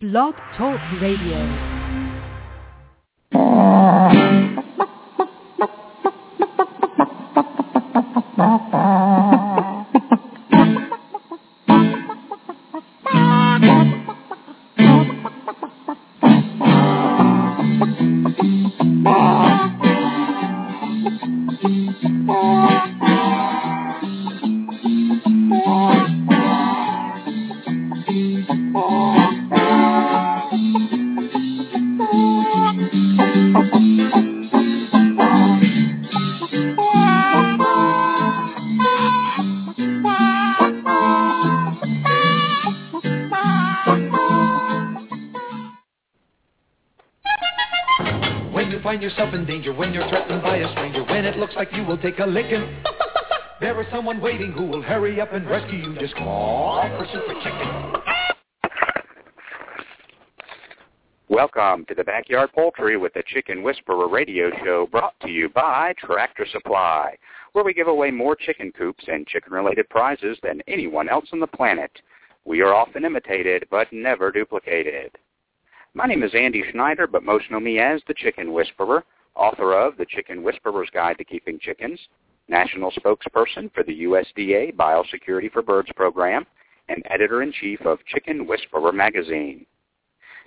Blog Talk Radio. And rescue you. Just call for Super Chicken. Welcome to the Backyard Poultry with the Chicken Whisperer radio show brought to you by Tractor Supply, where we give away more chicken coops and chicken-related prizes than anyone else on the planet. We are often imitated, but never duplicated. My name is Andy Schneider, but most know me as the Chicken Whisperer, author of The Chicken Whisperer's Guide to Keeping Chickens, national spokesperson for the USDA Biosecurity for Birds program, and editor-in-chief of Chicken Whisperer magazine.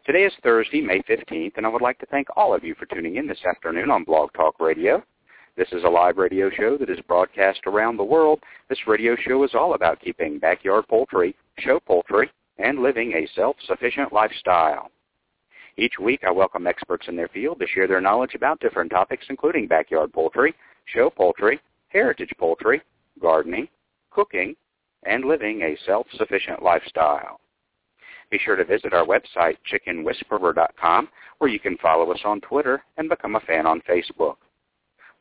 Today is Thursday, May 15th, and I would like to thank all of you for tuning in this afternoon on Blog Talk Radio. This is a live radio show that is broadcast around the world. This radio show is all about keeping backyard poultry, show poultry, and living a self-sufficient lifestyle. Each week, I welcome experts in their field to share their knowledge about different topics, including backyard poultry, show poultry, heritage poultry, gardening, cooking, and living a self-sufficient lifestyle. Be sure to visit our website, chickenwhisperer.com, where you can follow us on Twitter and become a fan on Facebook.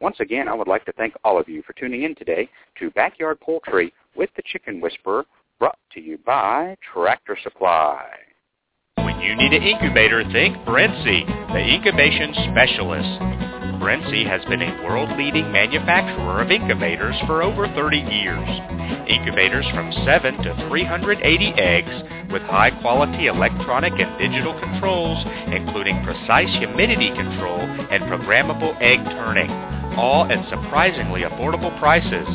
Once again, I would like to thank all of you for tuning in today to Backyard Poultry with the Chicken Whisperer, brought to you by Tractor Supply. When you need an incubator, think Brinsea, the incubation specialist. Brinsea has been a world-leading manufacturer of incubators for over 30 years. Incubators from 7 to 380 eggs with high-quality electronic and digital controls, including precise humidity control and programmable egg turning, all at surprisingly affordable prices.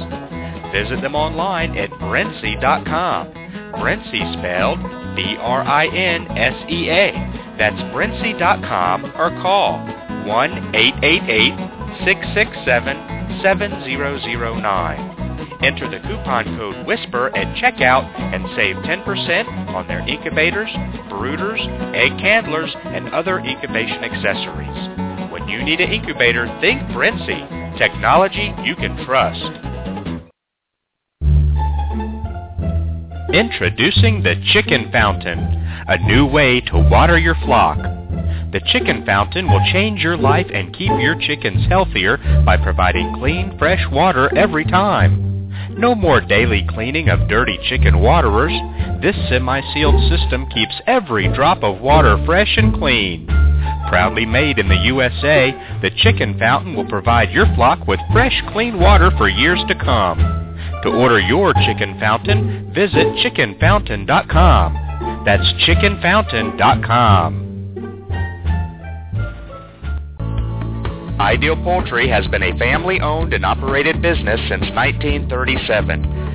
Visit them online at Brinsea.com. Brinsea spelled B-R-I-N-S-E-A. That's Brinsea.com or call 1-888-667-7009. Enter the coupon code WHISPER at checkout and save 10% on their incubators, brooders, egg candlers, and other incubation accessories. When you need an incubator, think Brinsea. Technology you can trust. Introducing the Chicken Fountain, a new way to water your flock. The Chicken Fountain will change your life and keep your chickens healthier by providing clean, fresh water every time. No more daily cleaning of dirty chicken waterers. This semi-sealed system keeps every drop of water fresh and clean. Proudly made in the USA, the Chicken Fountain will provide your flock with fresh, clean water for years to come. To order your chicken fountain, visit chickenfountain.com. That's chickenfountain.com. Ideal Poultry has been a family-owned and operated business since 1937.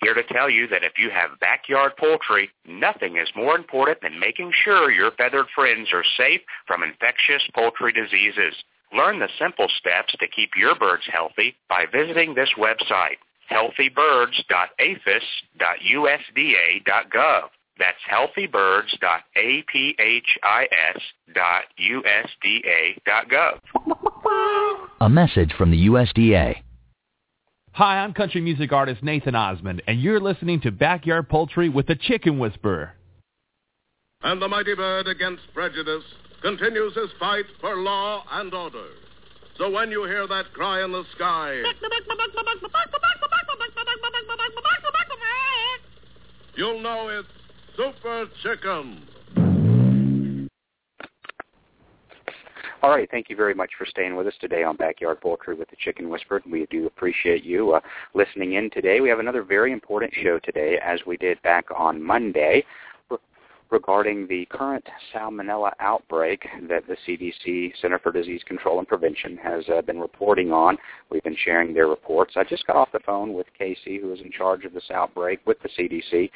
here to tell you that if you have backyard poultry, nothing is more important than making sure your feathered friends are safe from infectious poultry diseases. Learn the simple steps to keep your birds healthy by visiting this website, healthybirds.aphis.usda.gov. That's healthybirds.aphis.usda.gov. A message from the USDA. Hi, I'm country music artist Nathan Osmond, and you're listening to Backyard Poultry with the Chicken Whisperer. And the mighty bird against prejudice continues his fight for law and order. So when you hear that cry in the sky, you'll know it's Super Chicken. All right, thank you very much for staying with us today on Backyard Poultry with the Chicken Whisperer. We do appreciate you uh, listening in today. We have another very important show today, as we did back on Monday regarding the current salmonella outbreak that the CDC, Center for Disease Control and Prevention, has uh, been reporting on. We've been sharing their reports. I just got off the phone with Casey, who is in charge of this outbreak with the CDC,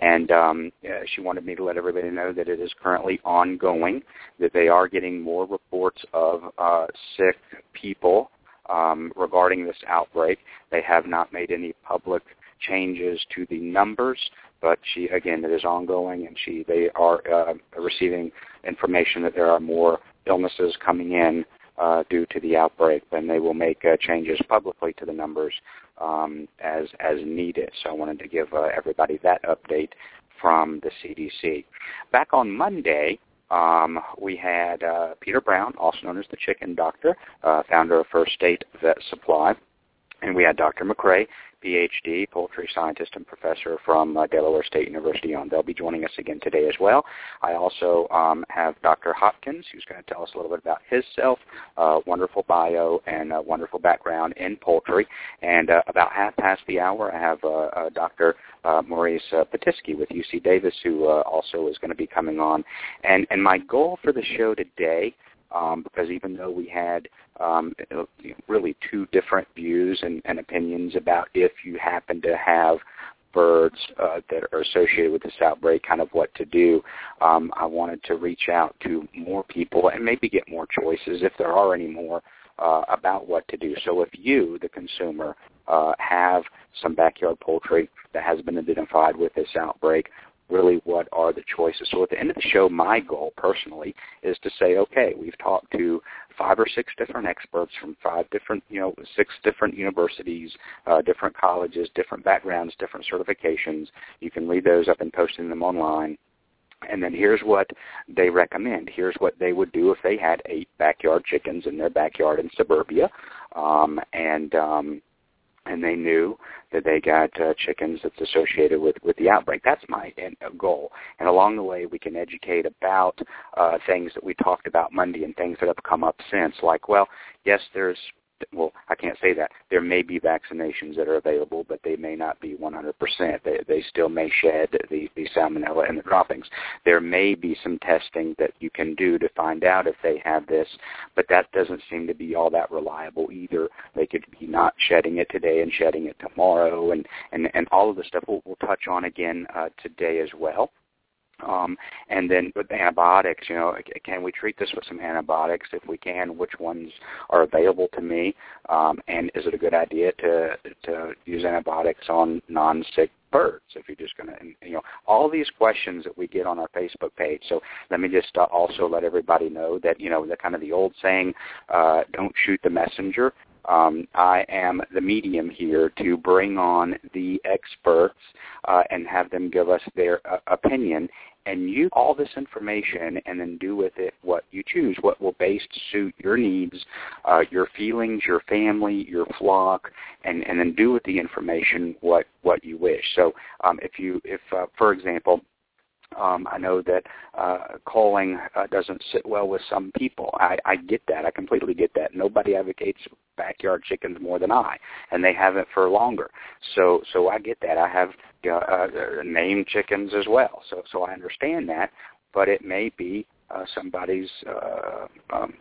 and um, uh, she wanted me to let everybody know that it is currently ongoing, that they are getting more reports of uh, sick people um, regarding this outbreak. They have not made any public changes to the numbers but she again it is ongoing and she they are uh, receiving information that there are more illnesses coming in uh, due to the outbreak, and they will make uh, changes publicly to the numbers um, as as needed. So I wanted to give uh, everybody that update from the CDC. Back on Monday, um, we had uh, Peter Brown, also known as the Chicken Doctor, uh, founder of First State Vet Supply, and we had Dr. McCrea, PhD, poultry scientist and professor from uh, Delaware State University on. They'll be joining us again today as well. I also um, have Dr. Hopkins, who's going to tell us a little bit about himself, uh, wonderful bio and a wonderful background in poultry. And uh, about half past the hour, I have uh, uh, Dr. Uh, Maurice uh, Pitesky with UC Davis, who uh, also is going to be coming on. And, and my goal for the show today um, because even though we had um, really two different views and, and opinions about if you happen to have birds uh, that are associated with this outbreak, kind of what to do. Um, I wanted to reach out to more people and maybe get more choices, if there are any more, uh, about what to do. So if you, the consumer, uh, have some backyard poultry that has been identified with this outbreak, really what are the choices. So at the end of the show, my goal personally is to say, okay, we've talked to five or six different experts from five different, you know, six different universities, uh, different colleges, different backgrounds, different certifications. You can read those up and posting them online. And then here's what they recommend. Here's what they would do if they had eight backyard chickens in their backyard in suburbia. Um, and um, and they knew that they got uh, chickens that's associated with with the outbreak. That's my end, uh, goal. And along the way, we can educate about uh, things that we talked about Monday and things that have come up since. Like, well, yes, there's well, I can't say that. There may be vaccinations that are available, but they may not be 100%. They, they still may shed the, the salmonella in the droppings. There may be some testing that you can do to find out if they have this, but that doesn't seem to be all that reliable either. They could be not shedding it today and shedding it tomorrow, and, and, and all of the stuff we'll, we'll touch on again uh, today as well. Um, and then with antibiotics, you know, can we treat this with some antibiotics? If we can, which ones are available to me? Um, and is it a good idea to to use antibiotics on non-sick birds? If you're just going to, you know, all these questions that we get on our Facebook page. So let me just uh, also let everybody know that you know the kind of the old saying, uh, "Don't shoot the messenger." Um, I am the medium here to bring on the experts uh, and have them give us their uh, opinion and use all this information and then do with it what you choose, what will best suit your needs, uh, your feelings, your family, your flock, and, and then do with the information what, what you wish. So um, if you, if uh, for example, um, I know that uh, culling uh, doesn't sit well with some people. I, I get that. I completely get that. Nobody advocates backyard chickens more than I, and they haven't for longer. So, so I get that. I have uh, uh, named chickens as well. So, so I understand that. But it may be uh, somebody's uh, um,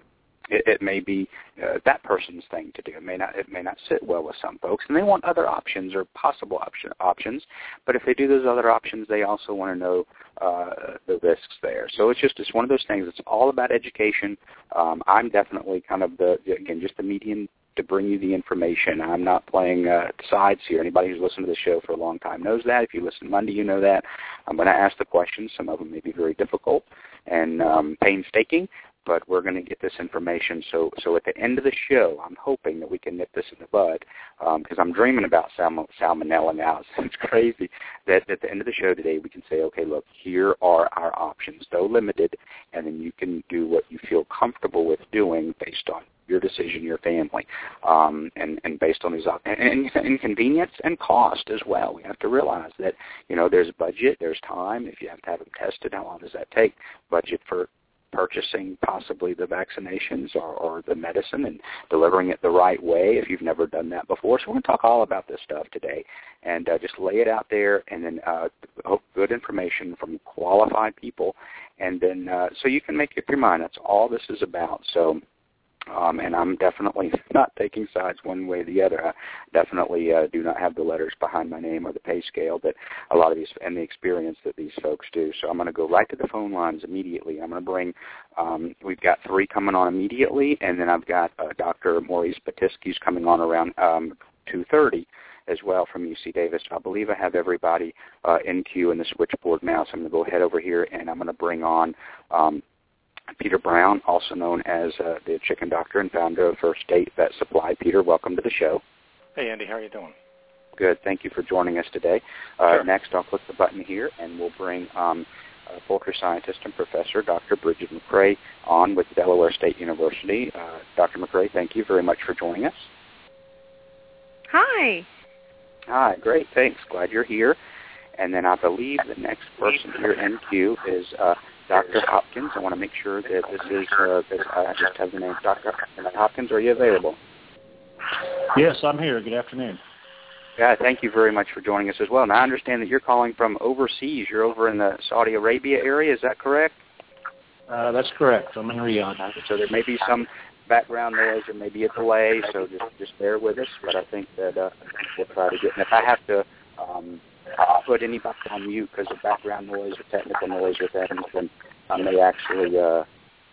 it, it may be uh, that person's thing to do. It may not it may not sit well with some folks, and they want other options or possible option, options. But if they do those other options, they also want to know uh, the risks there. So it's just it's one of those things. It's all about education. Um, I'm definitely kind of the again just the medium to bring you the information. I'm not playing uh, sides here. Anybody who's listened to the show for a long time knows that. If you listen Monday, you know that. I'm going to ask the questions. Some of them may be very difficult and um, painstaking, but we're going to get this information. So, so at the end of the show, I'm hoping that we can nip this in the bud because um, I'm dreaming about salm- salmonella now. It's crazy that at the end of the show today we can say, okay, look, here are our options, though limited, and then you can do what you feel comfortable with doing based on your decision, your family, um, and, and based on these and, and, and convenience and cost as well. We have to realize that you know there's budget, there's time. If you have to have them tested, how long does that take? Budget for purchasing possibly the vaccinations or, or the medicine and delivering it the right way if you've never done that before. So we're going to talk all about this stuff today and uh, just lay it out there and then uh, good information from qualified people and then uh, so you can make up your mind. That's all this is about. So um, and I'm definitely not taking sides one way or the other. I definitely uh, do not have the letters behind my name or the pay scale that a lot of these and the experience that these folks do. So I'm going to go right to the phone lines immediately. I'm going to bring. Um, we've got three coming on immediately, and then I've got uh, Dr. Maurice Pitesky's coming on around um, 2:30 as well from UC Davis. I believe I have everybody uh, in queue in the switchboard now, so I'm going to go ahead over here and I'm going to bring on um, Peter Brown, also known as uh, the Chicken Doctor and founder of First State Vet Supply. Peter, welcome to the show. Hey, Andy. How are you doing? Good. Thank you for joining us today. Uh, sure. Next, I'll click the button here, and we'll bring um, uh, poultry scientist and professor Dr. Brigid McCrea on with Delaware State University. Uh, Dr. McCrea, thank you very much for joining us. Hi. Hi. Great. Thanks. Glad you're here. And then I believe the next person here in queue is uh, Dr. Hopkins. I want to make sure that this is, uh, that I just have the name. Dr. Hopkins, are you available? Yes, I'm here. Good afternoon. Yeah, thank you very much for joining us as well. Now, I understand that you're calling from overseas. You're over in the Saudi Arabia area. Is that correct? Uh, that's correct. I'm in Riyadh. So there may be some background noise or maybe a delay, so just just bear with us. But I think that uh, we'll try to get. And if I have to um, I'll put anybody on mute because of background noise or technical noise with that, then I may actually uh,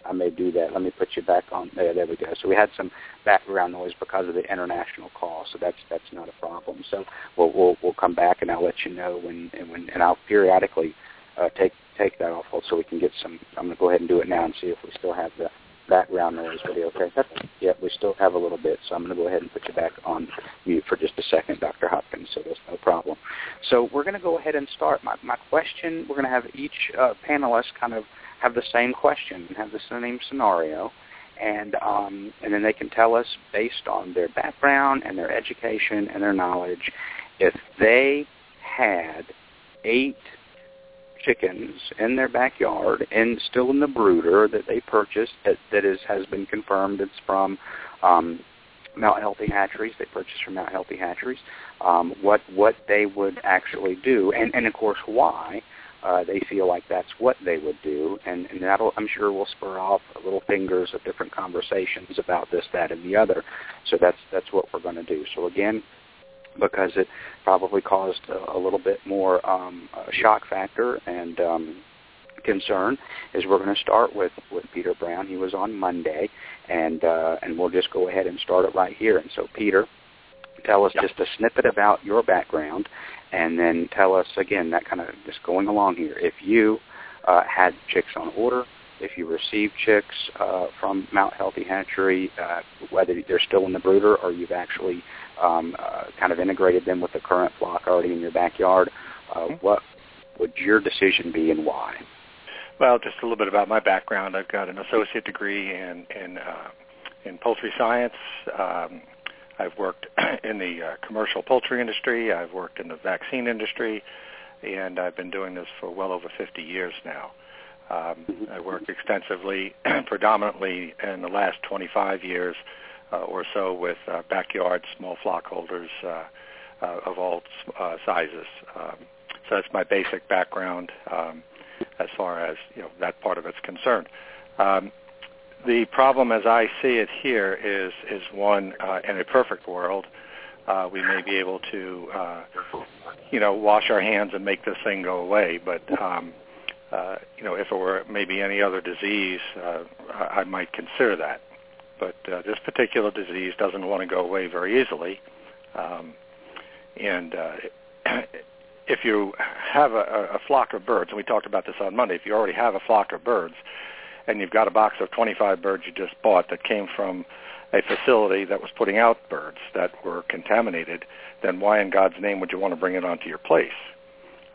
I may do that. Let me put you back on there. There we go. So we had some background noise because of the international call, so that's that's not a problem. So we'll we'll, we'll come back and I'll let you know when and when and I'll periodically uh, take take that off so we can get some. I'm to go ahead and do it now and see if we still have the background noise video. Okay, yeah, we still have a little bit, so I'm going to go ahead and put you back on mute for just a second, Dr. Hopkins, so there's no problem. So we're going to go ahead and start. My, my question, we're going to have each uh, panelist kind of have the same question, and have the same scenario, and um, and then they can tell us based on their background and their education and their knowledge if they had eight chickens in their backyard and still in the brooder that they purchased that that is has been confirmed it's from um, Mount Healthy Hatcheries. They purchased from Mount Healthy Hatcheries. Um, what what they would actually do, and and of course why uh, they feel like that's what they would do, and and that'll I'm sure will spur off little fingers of different conversations about this, that, and the other. So that's that's what we're going to do. So again, because it probably caused a, a little bit more um, shock factor and um, concern is we're going to start with with Peter Brown. He was on Monday, and uh, and we'll just go ahead and start it right here. And so, Peter, tell us just a snippet about your background, and then tell us again that kind of just going along here. If you uh, had chicks on order, if you received chicks uh, from Mount Healthy Hatchery, uh, whether they're still in the brooder or you've actually um, uh, kind of integrated them with the current flock already in your backyard, uh, what would your decision be and why? Well, just a little bit about my background. I've got an associate degree in in, uh, in poultry science. Um, I've worked in the uh, commercial poultry industry. I've worked in the vaccine industry, and I've been doing this for well over 50 years now. Um, mm-hmm. I worked extensively, predominantly in the last 25 years or so with uh, backyard small flock holders uh, uh, of all uh, sizes. Um, so that's my basic background um, as far as you know that part of it's concerned. Um, the problem, as I see it here, is is one uh, in a perfect world. Uh, we may be able to, uh, you know, wash our hands and make this thing go away. But um, uh, you know, if it were maybe any other disease, uh, I might consider that. But uh, this particular disease doesn't want to go away very easily. Um, and uh, if you have a, a flock of birds, and we talked about this on Monday, if you already have a flock of birds, and you've got a box of 25 birds you just bought that came from a facility that was putting out birds that were contaminated, then why in God's name would you want to bring it onto your place?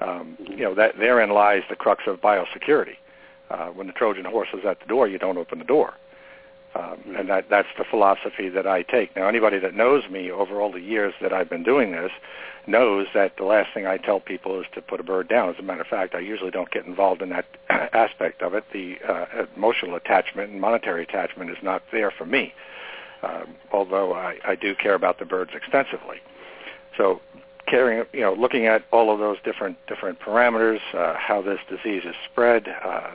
Um, you know, that therein lies the crux of biosecurity. Uh, when the Trojan horse is at the door, you don't open the door. Um, and that, that's the philosophy that I take. Now, anybody that knows me over all the years that I've been doing this knows that the last thing I tell people is to put a bird down. As a matter of fact, I usually don't get involved in that aspect of it. The uh, emotional attachment and monetary attachment is not there for me, um, although I, I do care about the birds extensively. So caring, you know, looking at all of those different different parameters, uh, how this disease is spread, uh,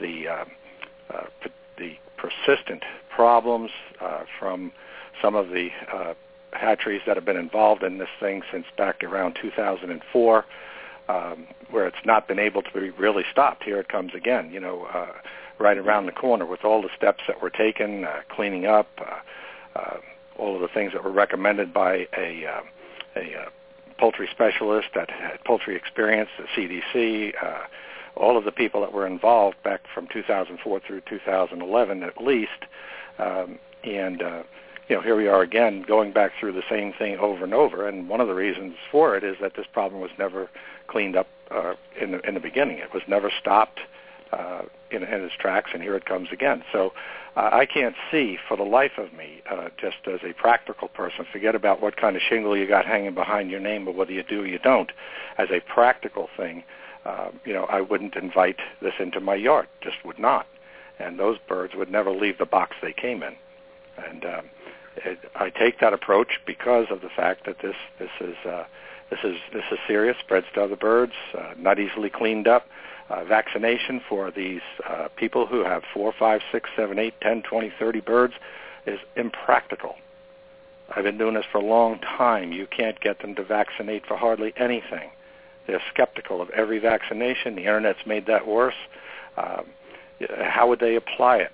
the uh, uh, the persistent problems uh, from some of the uh, hatcheries that have been involved in this thing since back around 2004, um, where it's not been able to be really stopped. Here it comes again, you know, uh, right around the corner with all the steps that were taken, uh, cleaning up, uh, uh, all of the things that were recommended by a, uh, a uh, poultry specialist that had poultry experience, the CDC, uh, all of the people that were involved back from 2004 through 2011 at least. Um, and, uh, you know, here we are again going back through the same thing over and over. And one of the reasons for it is that this problem was never cleaned up uh, in, the, in the beginning. It was never stopped uh, in, in its tracks, and here it comes again. So uh, I can't see for the life of me, uh, just as a practical person, forget about what kind of shingle you got hanging behind your name, but whether you do or you don't, as a practical thing, uh, you know, I wouldn't invite this into my yard, just would not. And those birds would never leave the box they came in. And um, it, I take that approach because of the fact that this this is uh, this is this is serious, spreads to other birds, uh, not easily cleaned up uh, vaccination for these uh, people who have four, five, six, seven, eight, ten, twenty, thirty birds is impractical. I've been doing this for a long time. You can't get them to vaccinate for hardly anything. They're skeptical of every vaccination. The Internet's made that worse. Um, how would they apply it?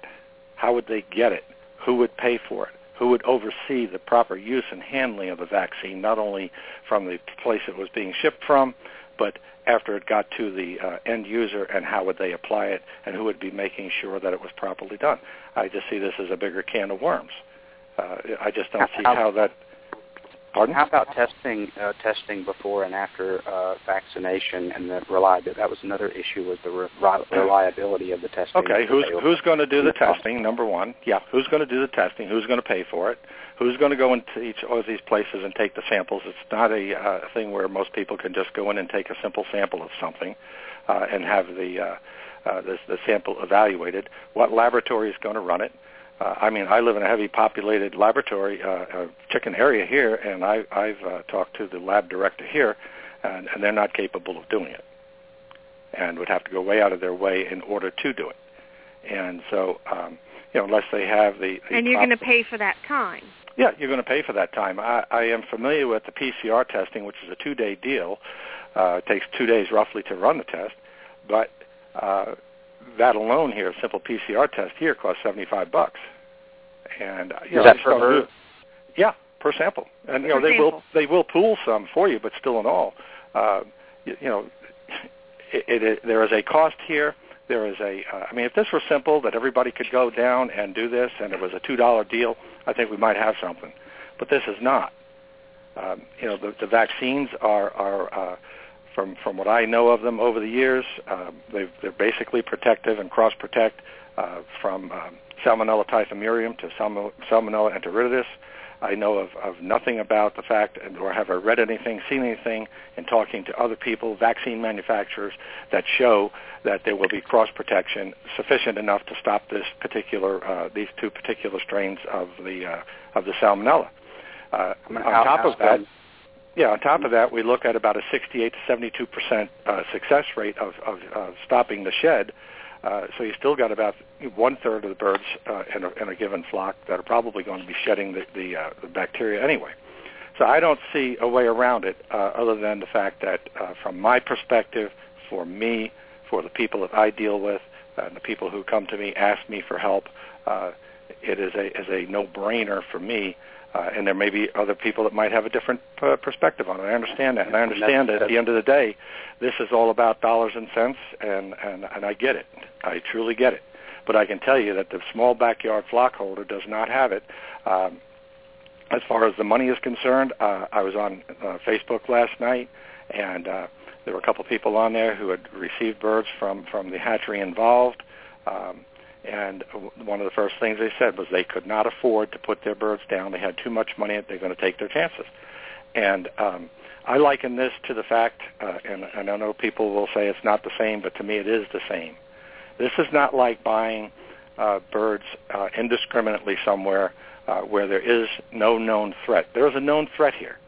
How would they get it? Who would pay for it? Who would oversee the proper use and handling of the vaccine, not only from the place it was being shipped from, but after it got to the uh, end user and how would they apply it and who would be making sure that it was properly done. I just see this as a bigger can of worms. Uh, I just don't see how that. Pardon? How about testing uh, testing before and after uh, vaccination and the reliability? That was another issue was the re- reliability of the testing. Okay, who's who's going to do the testing? Number one, yeah, who's going to do the testing? Who's going to pay for it? who's going to go into each of these places and take the samples. It's not a uh, thing where most people can just go in and take a simple sample of something uh, and have the, uh, uh, the the sample evaluated. What laboratory is going to run it? Uh, I mean, I live in a heavy populated laboratory uh, uh, chicken area here, and I, I've uh, talked to the lab director here, and, and they're not capable of doing it, and would have to go way out of their way in order to do it. And so, um, you know, unless they have the, the and you're going to pay for that time. Yeah, you're going to pay for that time. I, I am familiar with the PCR testing, which is a two-day deal. Uh, it takes two days roughly to run the test, but uh, that alone here, a simple PCR test here, costs seventy-five bucks. And uh, you is know, that per bird? Yeah, per sample. And you know, per they sample. will they will pool some for you, but still in all, uh, you, you know, it, it, it, there is a cost here. There is a. Uh, I mean, if this were simple that everybody could go down and do this, and it was a two dollar deal, I think we might have something. But this is not. Um, you know, the, the vaccines are are uh, from from what I know of them over the years, uh, they've, they're basically protective and cross protect uh, from um, Salmonella typhimurium to Salmo- Salmonella enteritidis. I know of, of nothing about the fact, or have I read anything, seen anything in talking to other people, vaccine manufacturers, that show that there will be cross protection sufficient enough to stop this particular, uh, these two particular strains of the uh, of the Salmonella. Uh, on top of that, yeah, on top of that, we look at about a 68 to 72 percent uh, success rate of, of uh, stopping the shed. Uh, so you still got about one third of the birds uh, in, a, in a given flock that are probably going to be shedding the the, uh, the bacteria anyway. So I don't see a way around it uh, other than the fact that, uh, from my perspective, for me, for the people that I deal with, and the people who come to me ask me for help, uh, it is a is a no-brainer for me. Uh, and there may be other people that might have a different uh, perspective on it. I understand that, and I understand that at the end of the day, this is all about dollars and cents, and and and I get it. I truly get it. but I can tell you that the small backyard flock holder does not have it. Um, as far as the money is concerned, uh, I was on uh, Facebook last night, and uh, there were a couple of people on there who had received birds from from the hatchery involved. Um, and one of the first things they said was they could not afford to put their birds down. They had too much money. They're going to take their chances. And um, I liken this to the fact, uh, and, and I know people will say it's not the same, but to me it is the same. This is not like buying uh, birds uh, indiscriminately somewhere uh, where there is no known threat. There is a known threat here.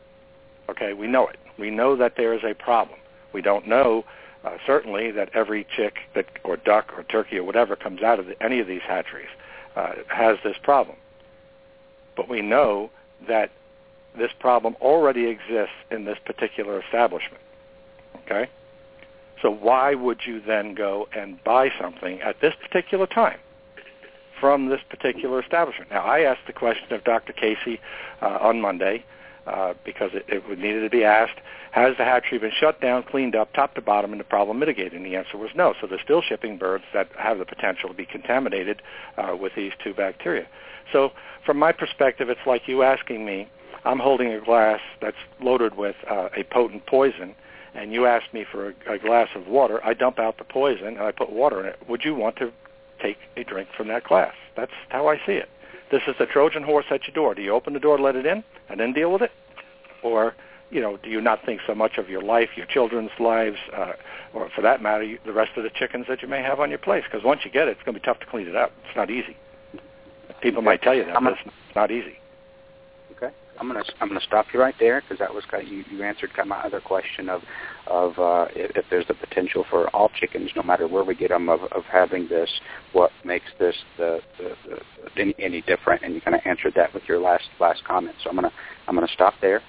Okay, we know it. We know that there is a problem. We don't know uh, certainly that every chick that or duck or turkey or whatever comes out of the, any of these hatcheries uh, has this problem. But we know that this problem already exists in this particular establishment. Okay? So why would you then go and buy something at this particular time from this particular establishment? Now, I asked the question of Dr. Casey uh, on Monday uh, because it, it needed to be asked, has the hatchery been shut down, cleaned up, top to bottom, and the problem mitigated? And the answer was no. So they're still shipping birds that have the potential to be contaminated uh, with these two bacteria. So from my perspective, it's like you asking me, I'm holding a glass that's loaded with uh, a potent poison, and you ask me for a, a glass of water, I dump out the poison and I put water in it. Would you want to take a drink from that glass? That's how I see it. This is the Trojan horse at your door. Do you open the door, let it in, and then deal with it? Or, you know, do you not think so much of your life, your children's lives, uh, or for that matter, you, the rest of the chickens that you may have on your place? Because once you get it, it's going to be tough to clean it up. It's not easy. People might tell you that, but it's not easy. I'm gonna I'm gonna stop you right there because that was kind of, you you answered kind of my other question of of uh, if, if there's the potential for all chickens, no matter where we get them, of of having this, what makes this the, the, the any, any different, and you kind of answered that with your last last comment. So I'm gonna I'm gonna stop there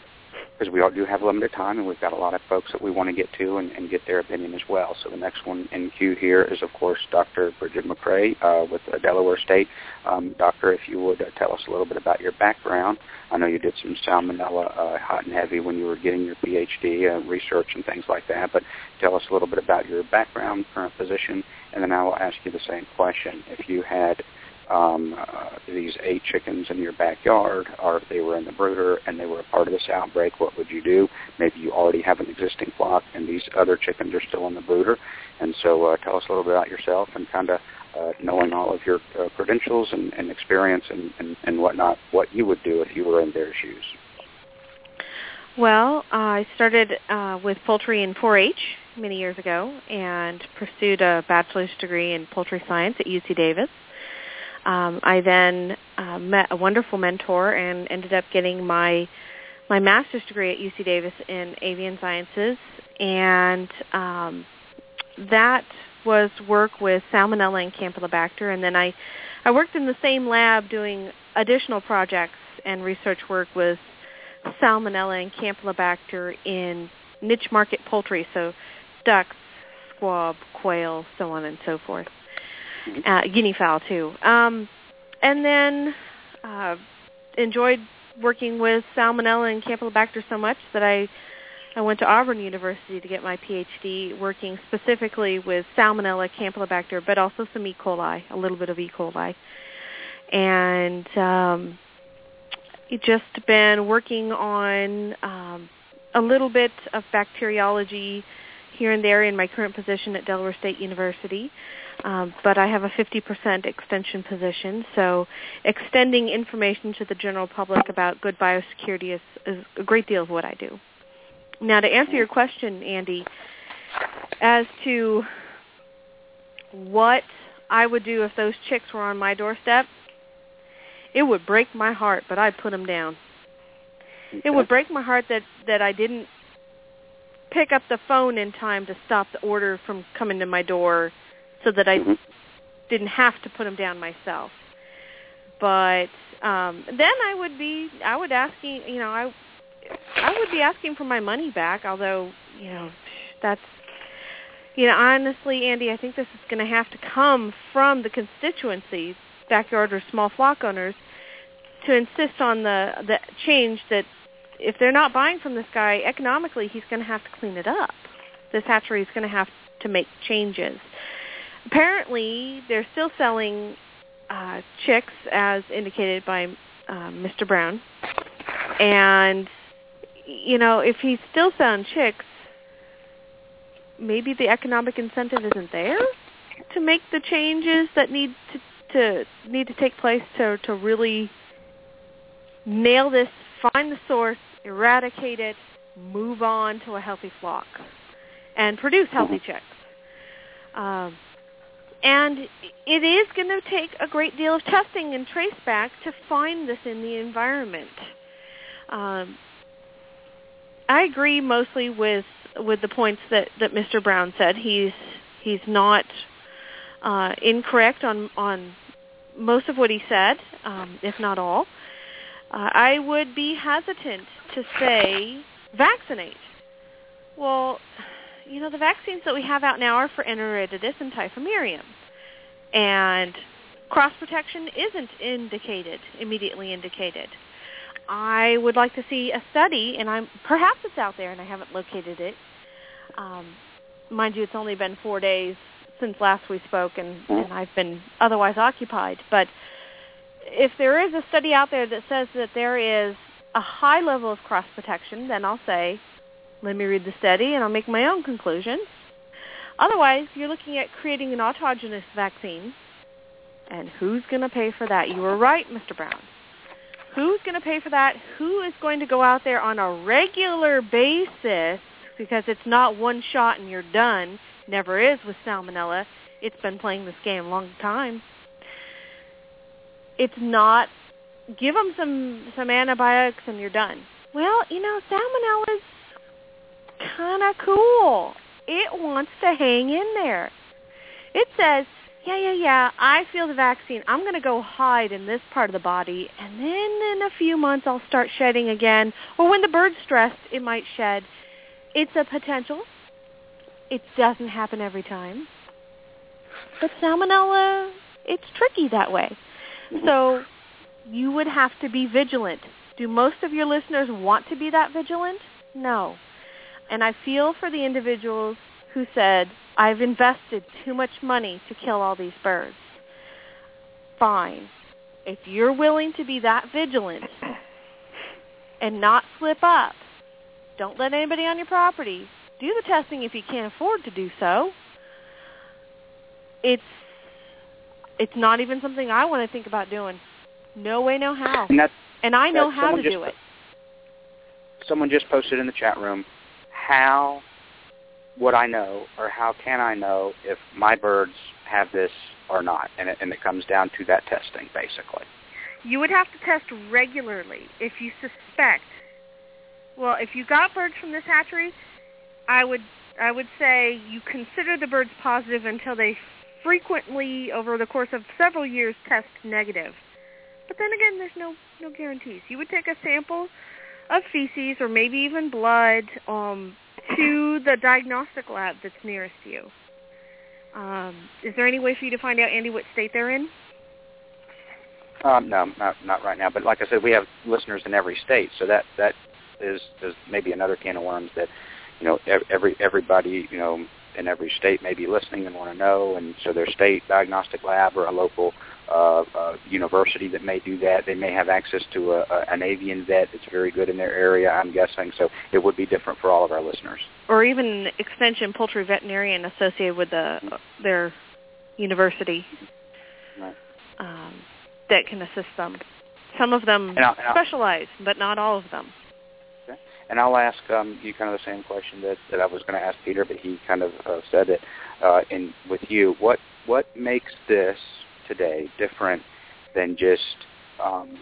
because we all do have limited time, and we've got a lot of folks that we want to get to and, and get their opinion as well. So the next one in queue here is, of course, Dr. Brigid McCrea uh, with uh, Delaware State. Um, doctor, if you would uh, tell us a little bit about your background. I know you did some salmonella uh, hot and heavy when you were getting your PhD uh, research and things like that, but tell us a little bit about your background, current position, and then I will ask you the same question. If you had um, uh, these eight chickens in your backyard, or if they were in the brooder and they were a part of this outbreak, what would you do? Maybe you already have an existing flock and these other chickens are still in the brooder. And so uh, tell us a little bit about yourself and kind of uh, knowing all of your uh, credentials and, and experience and, and, and whatnot, what you would do if you were in their shoes. Well, I started uh, with poultry in 4-H many years ago and pursued a bachelor's degree in poultry science at UC Davis. Um, I then uh, met a wonderful mentor and ended up getting my my master's degree at UC Davis in avian sciences, and um, that was work with Salmonella and Campylobacter. And then I I worked in the same lab doing additional projects and research work with Salmonella and Campylobacter in niche market poultry, so ducks, squab, quail, so on and so forth uh, guinea fowl too. Um, and then uh, enjoyed working with salmonella and campylobacter so much that I I went to Auburn University to get my PhD, working specifically with salmonella, campylobacter, but also some E. coli, a little bit of E. coli, and um, just been working on um, a little bit of bacteriology here and there in my current position at Delaware State University. Um, but I have a 50% extension position, so extending information to the general public about good biosecurity is, is a great deal of what I do. Now, to answer your question, Andy, as to what I would do if those chicks were on my doorstep, it would break my heart, but I'd put them down. It would break my heart that that I didn't pick up the phone in time to stop the order from coming to my door so that I mm-hmm. didn't have to put them down myself. But um then I would be I would asking you know I I would be asking for my money back although you know that's you know honestly Andy I think this is going to have to come from the constituencies backyard or small flock owners to insist on the the change that if they're not buying from this guy economically he's going to have to clean it up this hatchery is going to have to make changes apparently, they're still selling uh, chicks as indicated by uh, Mr. Brown. And, you know, if he's still selling chicks, maybe the economic incentive isn't there to make the changes that need to, to need to take place to to really nail this, find the source, eradicate it, move on to a healthy flock, and produce healthy chicks. Um, and it is going to take a great deal of testing and traceback to find this in the environment. Um, I agree mostly with with the points that, that Mr. Brown said. He's he's not uh, incorrect on on most of what he said, um, if not all. Uh, I would be hesitant to say vaccinate. Well, you know, the vaccines that we have out now are for enteritidis and typhimurium. And cross protection isn't indicated, immediately indicated. I would like to see a study, and I'm perhaps it's out there, and I haven't located it. Um, mind you, it's only been four days since last we spoke, and, and I've been otherwise occupied. But if there is a study out there that says that there is a high level of cross protection, then I'll say, let me read the study, and I'll make my own conclusions. Otherwise, you're looking at creating an autogenous vaccine, and who's going to pay for that? You were right, Mr. Brown. Who's going to pay for that? Who is going to go out there on a regular basis because it's not one shot and you're done. Never is with salmonella. It's been playing this game a long time. It's not give them some some antibiotics and you're done. Well, you know, salmonella's kind of cool. It wants to hang in there. It says, yeah, yeah, yeah, I feel the vaccine. I'm going to go hide in this part of the body, and then in a few months I'll start shedding again. Or when the bird's stressed, it might shed. It's a potential. It doesn't happen every time. But salmonella, it's tricky that way. So you would have to be vigilant. Do most of your listeners want to be that vigilant? No. And I feel for the individuals who said, I've invested too much money to kill all these birds. Fine. If you're willing to be that vigilant and not slip up, don't let anybody on your property. Do the testing if you can't afford to do so. It's it's not even something I want to think about doing. No way, no how. And, and I know how to do it. Someone just posted in the chat room, how would I know or how can I know if my birds have this or not? And it, and it comes down to that testing, basically. You would have to test regularly if you suspect. Well, if you got birds from this hatchery, I would I would say you consider the birds positive until they frequently, over the course of several years, test negative. But then again, there's no no guarantees. You would take a sample of feces or maybe even blood um, to the diagnostic lab that's nearest you. Um, is there any way for you to find out, Andy, what state they're in? Um, no, not not right now. But like I said, we have listeners in every state, so that that is is maybe another can of worms that you know every everybody you know in every state may be listening and want to know, and so their state diagnostic lab or a local uh, uh, university that may do that. They may have access to a, a, an avian vet that's very good in their area, I'm guessing. So it would be different for all of our listeners. Or even extension poultry veterinarian associated with the their university right. um, that can assist them. Some of them and I'll, and I'll, specialize, but not all of them. Okay. And I'll ask um, you kind of the same question that, that I was going to ask Peter, but he kind of uh, said it uh, in with you. What what makes this today different than just um,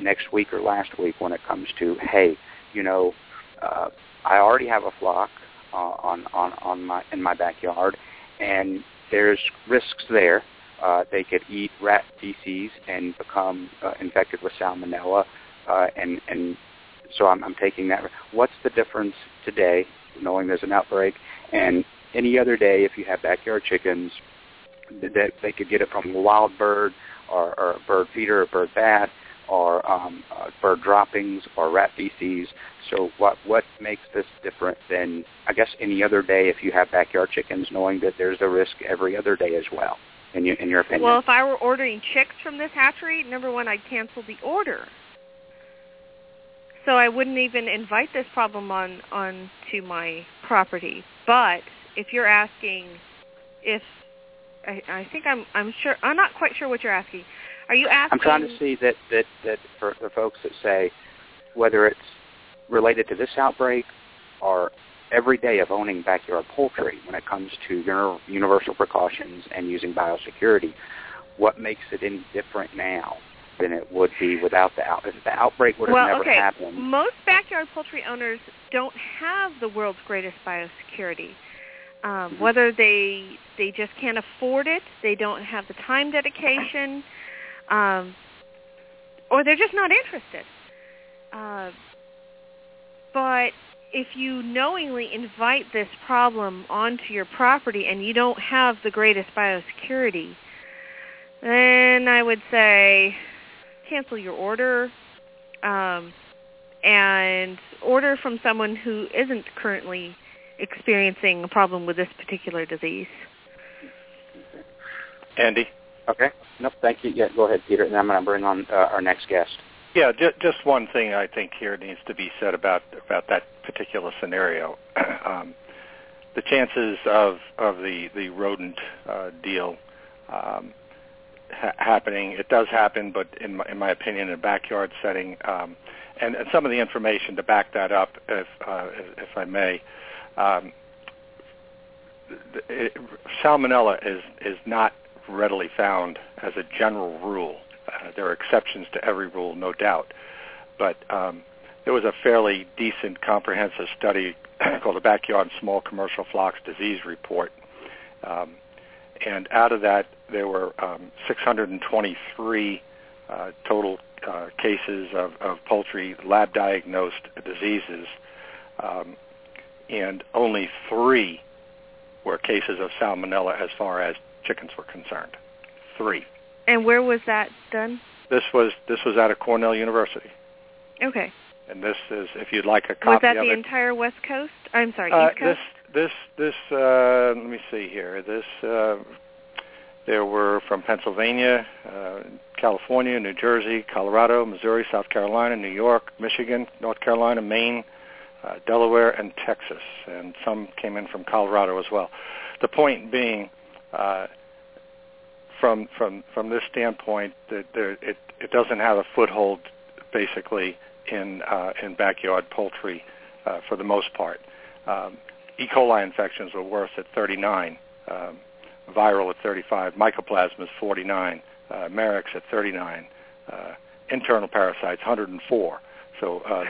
next week or last week when it comes to hey, you know, uh, I already have a flock uh, on on on my in my backyard, and there's risks there. Uh, they could eat rat feces and become uh, infected with salmonella, uh, and and so I'm, I'm taking that. What's the difference today, knowing there's an outbreak, and any other day if you have backyard chickens that they could get it from a wild bird or, or a bird feeder or bird bath or um, uh, bird droppings or rat feces. So what what makes this different than I guess any other day if you have backyard chickens, knowing that there's a risk every other day as well? In your in your opinion? Well, if I were ordering chicks from this hatchery, number one, I'd cancel the order. So I wouldn't even invite this problem on on to my property. But if you're asking if I, I think I'm I'm sure I'm not quite sure what you're asking. Are you asking? I'm trying to see that that that for the folks that say whether it's related to this outbreak or every day of owning backyard poultry when it comes to universal precautions and using biosecurity, what makes it any different now than it would be without the out? If the outbreak would have well, never okay. happened. Most backyard poultry owners don't have the world's greatest biosecurity. Um, whether they they just can't afford it, they don't have the time dedication, um, or they're just not interested. Uh, but if you knowingly invite this problem onto your property and you don't have the greatest biosecurity, then I would say cancel your order um, and order from someone who isn't currently experiencing a problem with this particular disease. Andy? Okay. Nope, thank you. Yeah, go ahead, Peter, and I'm going to bring on uh, our next guest. Yeah, ju- just one thing I think here needs to be said about about that particular scenario. um, the chances of of the the rodent uh, deal um, ha- happening, it does happen, but in my, in my opinion, in a backyard setting, um, and, and some of the information to back that up, if uh, if I may. Um, it, salmonella is is not readily found as a general rule uh, there are exceptions to every rule, no doubt. But um, there was a fairly decent, comprehensive study called the Backyard Small Commercial Flocks Disease Report. Um, and out of that, there were um, 623 uh, total uh, cases of, of poultry lab-diagnosed diseases, um, and only three were cases of salmonella as far as chickens were concerned. Three. And where was that done? This was this was out of Cornell University. Okay. And this is, if you'd like a copy was that the it, entire West Coast? I'm sorry, uh, East Coast. This this this uh, let me see here. This uh, there were from Pennsylvania, uh, California, New Jersey, Colorado, Missouri, South Carolina, New York, Michigan, North Carolina, Maine, uh, Delaware, and Texas, and some came in from Colorado as well. The point being, uh, from from from this standpoint that there, it it doesn't have a foothold basically in uh, in backyard poultry uh, for the most part. Um, E. coli infections were worse at 39, um, viral at 35, mycoplasma is 49, uh, Marek's at 39, uh, internal parasites 104. So uh,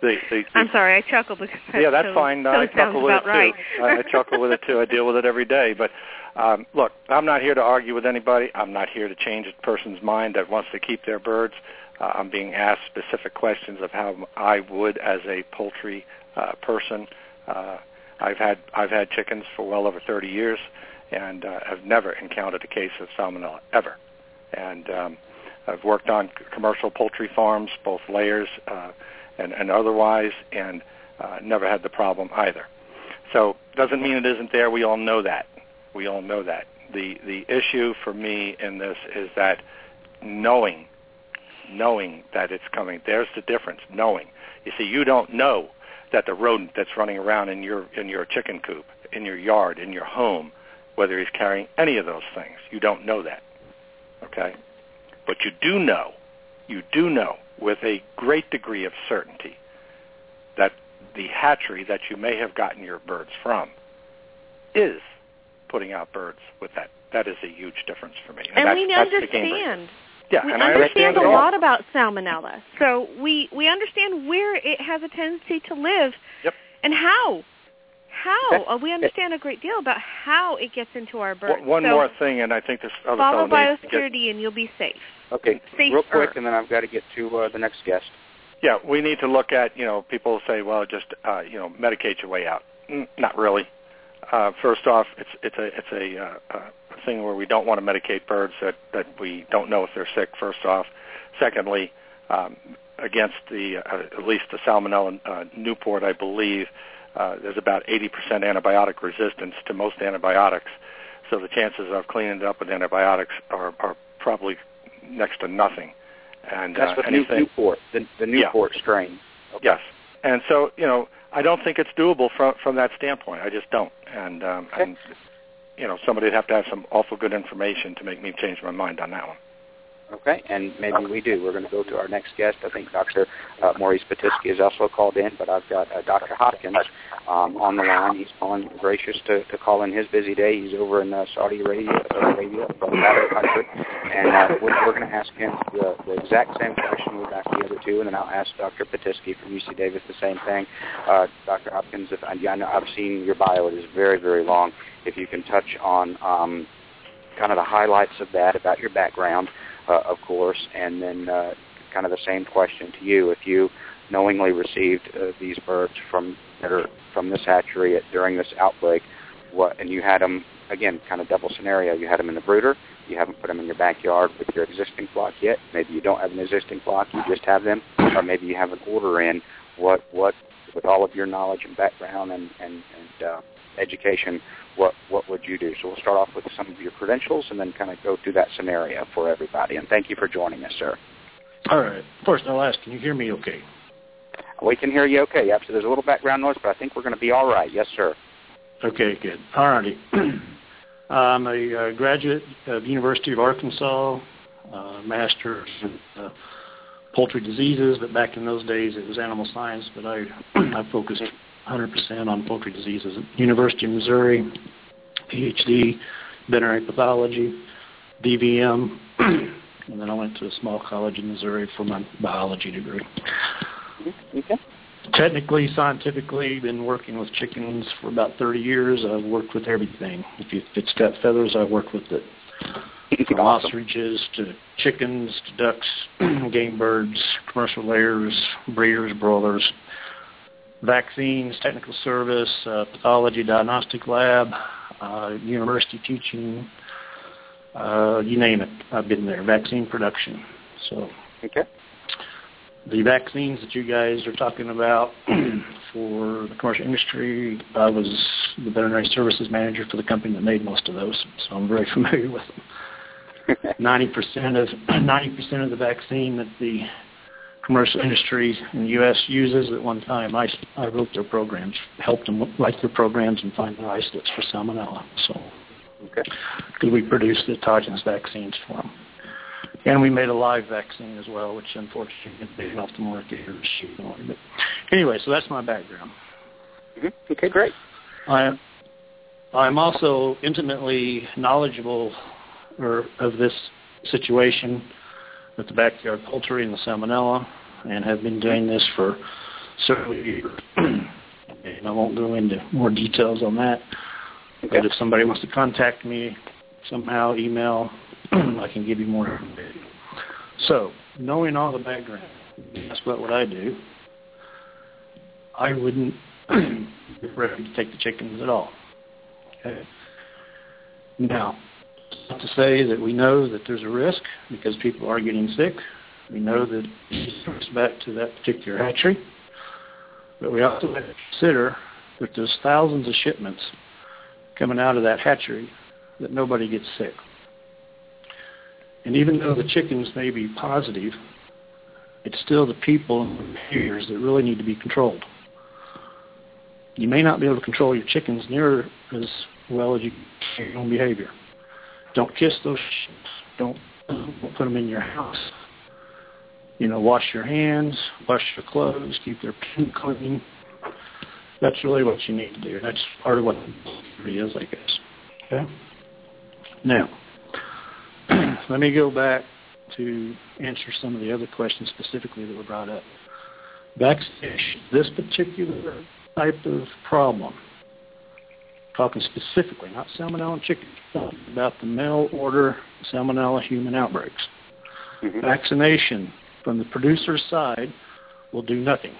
the, the, I'm sorry, I chuckle because that yeah, that's so, fine. So I chuckle with it right. too. I, I chuckle with it too. I deal with it every day. But um, look, I'm not here to argue with anybody. I'm not here to change a person's mind that wants to keep their birds. Uh, I'm being asked specific questions of how I would, as a poultry uh, person. Uh, I've had I've had chickens for well over 30 years, and uh, have never encountered a case of salmonella ever. And um, I've worked on commercial poultry farms, both layers uh, and, and otherwise, and uh, never had the problem either. So doesn't mean it isn't there. We all know that. We all know that. The the issue for me in this is that knowing, knowing that it's coming. There's the difference. Knowing. You see, you don't know that the rodent that's running around in your in your chicken coop, in your yard, in your home, whether he's carrying any of those things. You don't know that. Okay? But you do know, you do know with a great degree of certainty that the hatchery that you may have gotten your birds from is putting out birds with that. That is a huge difference for me. And, that's, we understand. Yeah, we and I understand understand a lot about salmonella. So we we understand where it has a tendency to live Yep. and how. How uh, we understand a great deal about how it gets into our birds. One, one so more thing, and I think this other follow to get biosecurity, and you'll be safe. Okay, Safer. real quick, and then I've got to get to uh, the next guest. Yeah, we need to look at, you know, people say, well, just, uh, you know, medicate your way out. Mm, not really. Uh, first off, it's it's a it's a, uh, a thing where we don't want to medicate birds that that we don't know if they're sick. First off, secondly, um, against the uh, at least the Salmonella uh, Newport, I believe uh, there's about 80% antibiotic resistance to most antibiotics. So the chances of cleaning it up with antibiotics are, are probably next to nothing. And that's uh, anything, Newport, the, the Newport yeah. strain. Okay. Yes, and so you know, I don't think it's doable from from that standpoint. I just don't. And um, okay. and you know, somebody'd have to have some awful good information to make me change my mind on that one. Okay, and maybe we do. We're going to go to our next guest. I think Dr. Uh, Maurice Pitesky is also called in, but I've got uh, Dr. Hopkins um, on the line. He's calling, gracious to, to call in his busy day. He's over in uh, Saudi Arabia, Arabia from that country, and uh, we're, we're going to ask him the, the exact same question we've asked the other two, and then I'll ask Dr. Pitesky from UC Davis the same thing. Uh, Dr. Hopkins, if I, I know I've seen your bio, it is very, very long. If you can touch on um, kind of the highlights of that about your background uh, of course, and then uh, kind of the same question to you. If you knowingly received uh, these birds from that are from this hatchery at, during this outbreak, what and you had them again, kind of double scenario. You had them in the brooder. You haven't put them in your backyard with your existing flock yet. Maybe you don't have an existing flock. You just have them, or maybe you have an order in. What what with all of your knowledge and background and and, and uh, education, what what would you do? So we'll start off with some of your credentials and then kind of go through that scenario for everybody. And thank you for joining us, sir. All right. First, I'll ask, can you hear me okay? We can hear you okay. Yep. So there's a little background noise, but I think we're going to be all right. Yes, sir. Okay, good. All righty. I'm a uh, graduate of University of Arkansas, uh, master's in uh, poultry diseases, but back in those days it was animal science, but I, I focused 100% on poultry diseases University of Missouri, PhD, veterinary pathology, DVM, and then I went to a small college in Missouri for my biology degree. Okay. Technically, scientifically, been working with chickens for about 30 years. I've worked with everything. If, you, if it's got feathers, I've worked with it. From awesome. ostriches to chickens to ducks, game birds, commercial layers, breeders, broilers, vaccines, technical service, uh, pathology diagnostic lab, uh, university teaching, uh, you name it. I've been there. Vaccine production. So okay. the vaccines that you guys are talking about for the commercial industry, I was the veterinary services manager for the company that made most of those, so I'm very familiar with them. Ninety percent of ninety percent of the vaccine that the commercial industry in the U.S. uses at one time. I, I wrote their programs, helped them write their programs and find their isolates for salmonella. So, okay, because we produced the autogenous vaccines for them, and we made a live vaccine as well, which unfortunately didn't off the market here. But anyway, so that's my background. Mm-hmm. Okay, great. I I'm also intimately knowledgeable or of this situation with the backyard poultry and the salmonella, and have been doing this for several years. and I won't go into more details on that. Okay. But if somebody wants to contact me somehow, email, I can give you more information. So, knowing all the background, that's what would I do. I wouldn't ready to take the chickens at all. Okay. Now, not to say that we know that there's a risk because people are getting sick. We know that it's back to that particular hatchery. But we also have to consider that there's thousands of shipments coming out of that hatchery that nobody gets sick. And even though the chickens may be positive, it's still the people and the behaviors that really need to be controlled. You may not be able to control your chickens near as well as you your own behavior. Don't kiss those chickens. Don't put them in your house. You know, wash your hands, wash your clothes, keep their pen clean. That's really what you need to do. That's part of what it is, I guess. Okay? Now, let me go back to answer some of the other questions specifically that were brought up. Vaccination, this particular type of problem, talking specifically, not salmonella and chicken, about the mail order salmonella human outbreaks. Mm-hmm. Vaccination from the producer's side will do nothing.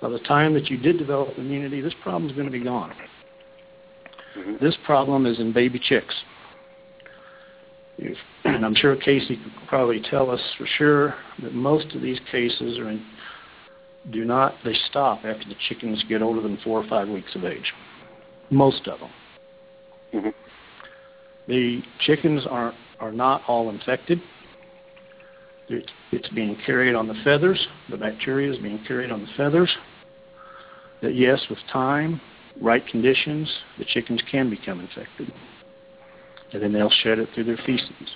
By the time that you did develop immunity, this problem is going to be gone. Mm-hmm. This problem is in baby chicks. and I'm sure Casey could probably tell us for sure that most of these cases are in, do not, they stop after the chickens get older than four or five weeks of age. Most of them. Mm-hmm. The chickens are, are not all infected. It, it's being carried on the feathers. The bacteria is being carried on the feathers. That yes, with time, right conditions, the chickens can become infected. And then they'll shed it through their feces.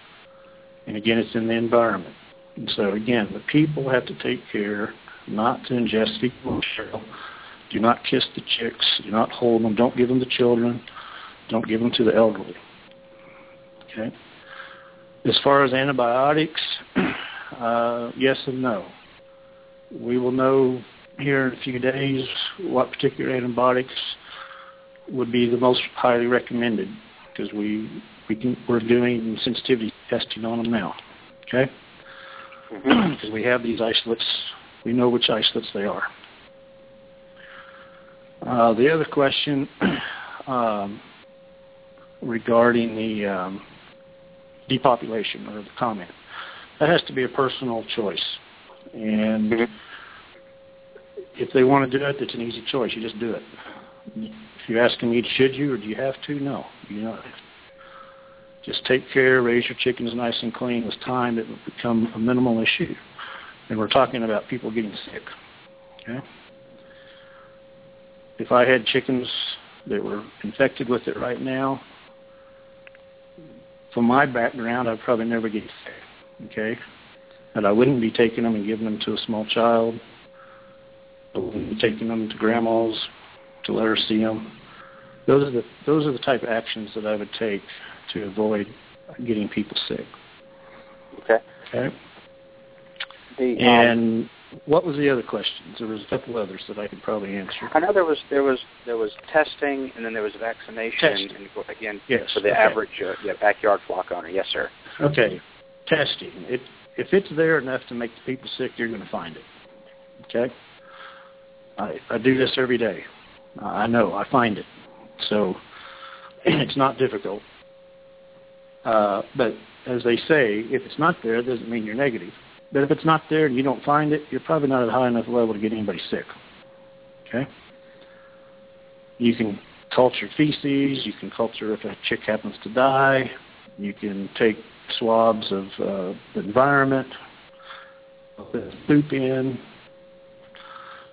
And again, it's in the environment. And so again, the people have to take care not to ingest fecal material. Do not kiss the chicks. Do not hold them. Don't give them to children. Don't give them to the elderly. Okay. As far as antibiotics, uh, yes and no. We will know here in a few days what particular antibiotics would be the most highly recommended because we we can we're doing sensitivity testing on them now. Okay, because we have these isolates, we know which isolates they are. Uh, the other question um, regarding the um, depopulation or the comment that has to be a personal choice, and mm-hmm. if they want to do it, it's an easy choice. You just do it. If you're asking me, should you or do you have to? No, you know. Just take care, raise your chickens nice and clean. With time, it will become a minimal issue. And we're talking about people getting sick. Okay. If I had chickens that were infected with it right now, from my background, I'd probably never get sick. Okay. And I wouldn't be taking them and giving them to a small child. I wouldn't be taking them to grandma's to let her see them. Those are the those are the type of actions that I would take to avoid getting people sick. Okay. Okay. The, um, And what was the other questions? There was a couple others that I could probably answer. I know there was there was there was testing and then there was vaccination Testing. and again Yes, for the okay. average uh, yeah, backyard flock owner. Yes, sir. Okay, testing. It, if it's there enough to make the people sick, you're going to find it. Okay. I, I do this every day. I know. I find it. So it's not difficult. Uh, but as they say, if it's not there, it doesn't mean you're negative. But if it's not there and you don't find it, you're probably not at a high enough level to get anybody sick. Okay? You can culture feces. You can culture if a chick happens to die. You can take swabs of uh, the environment, the poop in.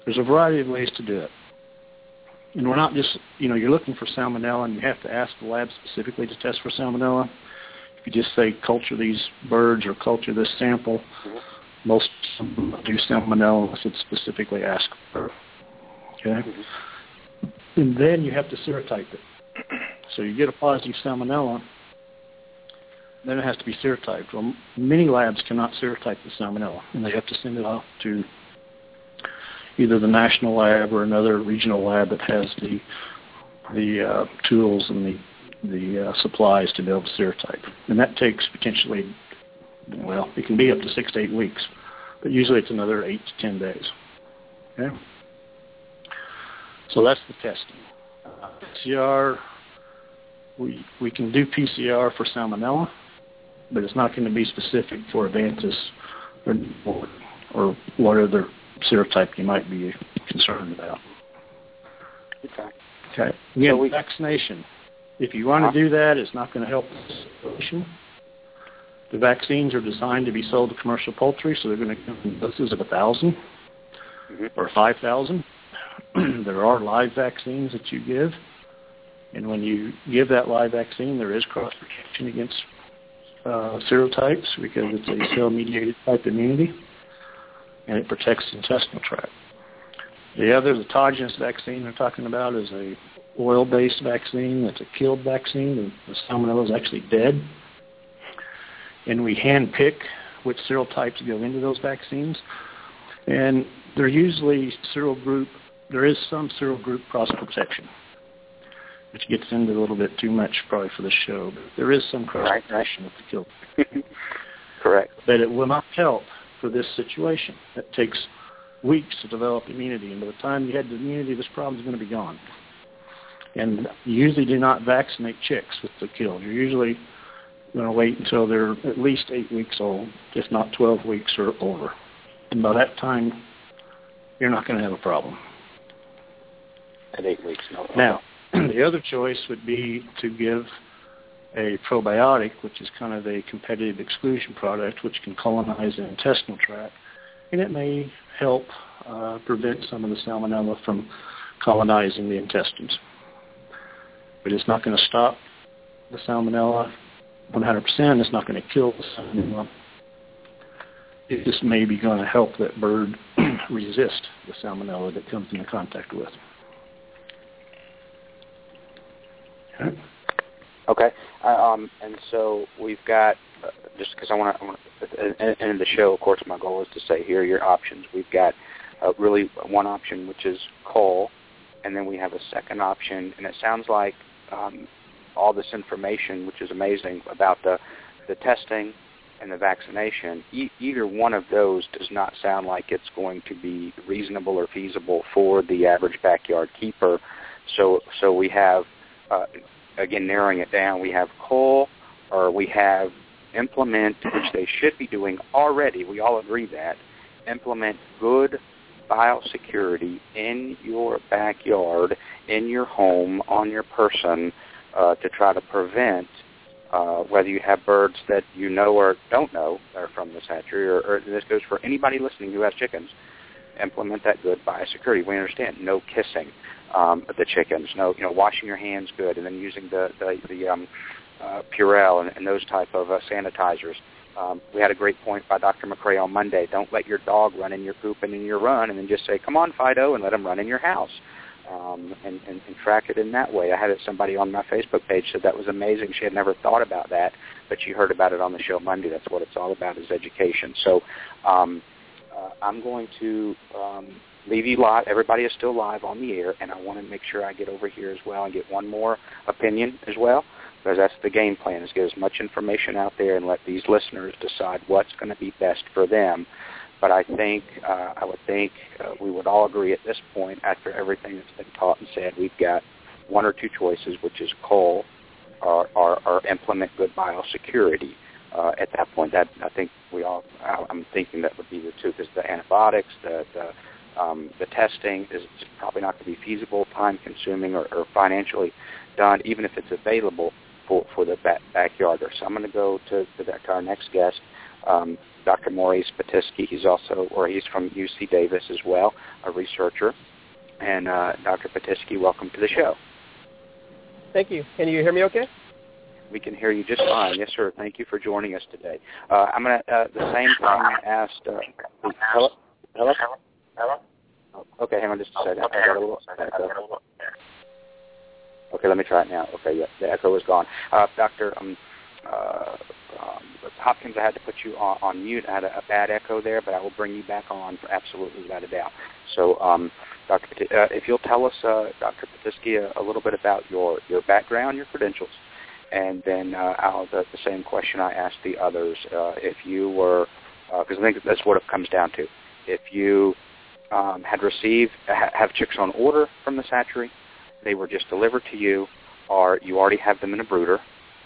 There's a variety of ways to do it. And we're not just, you know, you're looking for salmonella and you have to ask the lab specifically to test for salmonella. If you just say culture these birds or culture this sample, most do salmonella unless it's specifically asked for. Okay? And then you have to serotype it. So you get a positive salmonella, then it has to be serotyped. Well, many labs cannot serotype the salmonella, and they have to send it off to either the national lab or another regional lab that has the the uh, tools and the the uh, supplies to be able to serotype. And that takes potentially, well, it can be up to six to eight weeks, but usually it's another eight to ten days. Okay. So that's the testing. Uh, PCR, we we can do PCR for salmonella, but it's not going to be specific for Infantis or or what other serotype you might be concerned about. Okay. Okay. Again, So we- vaccination. If you want to do that, it's not going to help the situation. The vaccines are designed to be sold to commercial poultry, so they're going to come in doses of a 1,000 mm-hmm. or 5,000. there are live vaccines that you give, and when you give that live vaccine, there is cross protection against uh, serotypes because it's a cell-mediated type immunity, and it protects the intestinal tract. The other, the autogenous vaccine they're talking about is a oil-based vaccine. That's a killed vaccine. The, the salmonella is actually dead. And we hand-pick which serotypes go into those vaccines. And they're usually serogroup, there is some serogroup cross-protection, which gets into a little bit too much probably for the show. But there is some cross-protection with the killed Correct. but it will not help for this situation. It takes weeks to develop immunity, and by the time you had the immunity, this problem is going to be gone. And you usually do not vaccinate chicks with the killed. You're usually going to wait until they're at least eight weeks old, if not 12 weeks or older. And by that time, you're not going to have a problem. At eight weeks, no. Now, the other choice would be to give a probiotic, which is kind of a competitive exclusion product, which can colonize the intestinal tract, and it may help uh, prevent some of the salmonella from colonizing the intestines. But it's not going to stop the salmonella 100%. It's not going to kill the salmonella. It just may be going to help that bird resist the salmonella that comes into contact with. Okay. Uh, um, and so we've got uh, just because I want to, end the show, of course, my goal is to say here are your options. We've got uh, really one option, which is coal, and then we have a second option, and it sounds like um, all this information, which is amazing about the the testing and the vaccination. E- either one of those does not sound like it's going to be reasonable or feasible for the average backyard keeper. So so we have uh, again, narrowing it down, we have coal or we have implement, which they should be doing already. We all agree that. Implement good biosecurity in your backyard, in your home, on your person uh, to try to prevent uh, whether you have birds that you know or don't know are from this hatchery, or, or this goes for anybody listening who has chickens. Implement that good biosecurity. We understand no kissing, um, the chickens. No, you know, washing your hands good, and then using the the, the um, uh, Purell and, and those type of uh, sanitizers. Um, we had a great point by Dr. McCrea on Monday. Don't let your dog run in your poop and in your run, and then just say, "Come on, Fido," and let him run in your house. Um, and, and, and track it in that way. I had somebody on my Facebook page said that was amazing. She had never thought about that, but she heard about it on the show Monday. That's what it's all about is education. So um, uh, I'm going to um, leave live. Everybody is still live on the air, and I want to make sure I get over here as well and get one more opinion as well, because that's the game plan: is get as much information out there and let these listeners decide what's going to be best for them. But I think uh, I would think uh, we would all agree at this point, after everything that's been taught and said, we've got one or two choices, which is coal or, or, or implement good biosecurity. Uh, at that point, that I think we all, I'm thinking that would be the two, because the antibiotics, the, the um, the testing is probably not going to be feasible, time-consuming, or, or financially done, even if it's available for, for the back, backyarder. So I'm going to go to, to, that, to our next guest, um, Dr. Maurice Pitesky. He's also, or he's from UC Davis as well, a researcher. And uh, Dr. Pitesky, welcome to the show. Thank you. Can you hear me okay? We can hear you just fine. Yes, sir. Thank you for joining us today. Uh, I'm going to, uh, the same thing I asked, uh, hello? Hello? Hello? Okay, hang on just a second. Okay, I got a little echo. Okay, let me try it now. Okay, yeah, the echo is gone. Uh, Doctor um, uh, um, Hopkins, I had to put you on, on mute. I had a, a bad echo there, but I will bring you back on for absolutely without a doubt. So, um, Dr. uh, if you'll tell us, uh, Dr. Pitesky, a, a little bit about your, your background, your credentials, and then uh, I'll, the, the same question I asked the others. Uh, if you were, because uh, I think that's what it comes down to. If you um, had received ha- have chicks on order from the hatchery, they were just delivered to you, or you already have them in a brooder,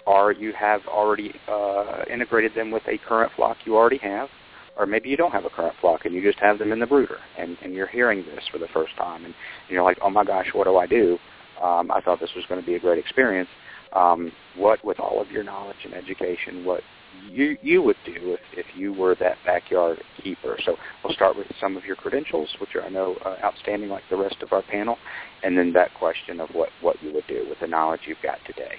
or you have already uh, integrated them with a current flock you already have, or maybe you don't have a current flock and you just have them in the brooder, and, and you're hearing this for the first time, and, and you're like, oh my gosh, what do I do? Um, I thought this was going to be a great experience. Um, what, with all of your knowledge and education, what you you would do if, if you were that backyard keeper. So we'll start with some of your credentials, which are I know uh, outstanding, like the rest of our panel, and then that question of what what you would do with the knowledge you've got today.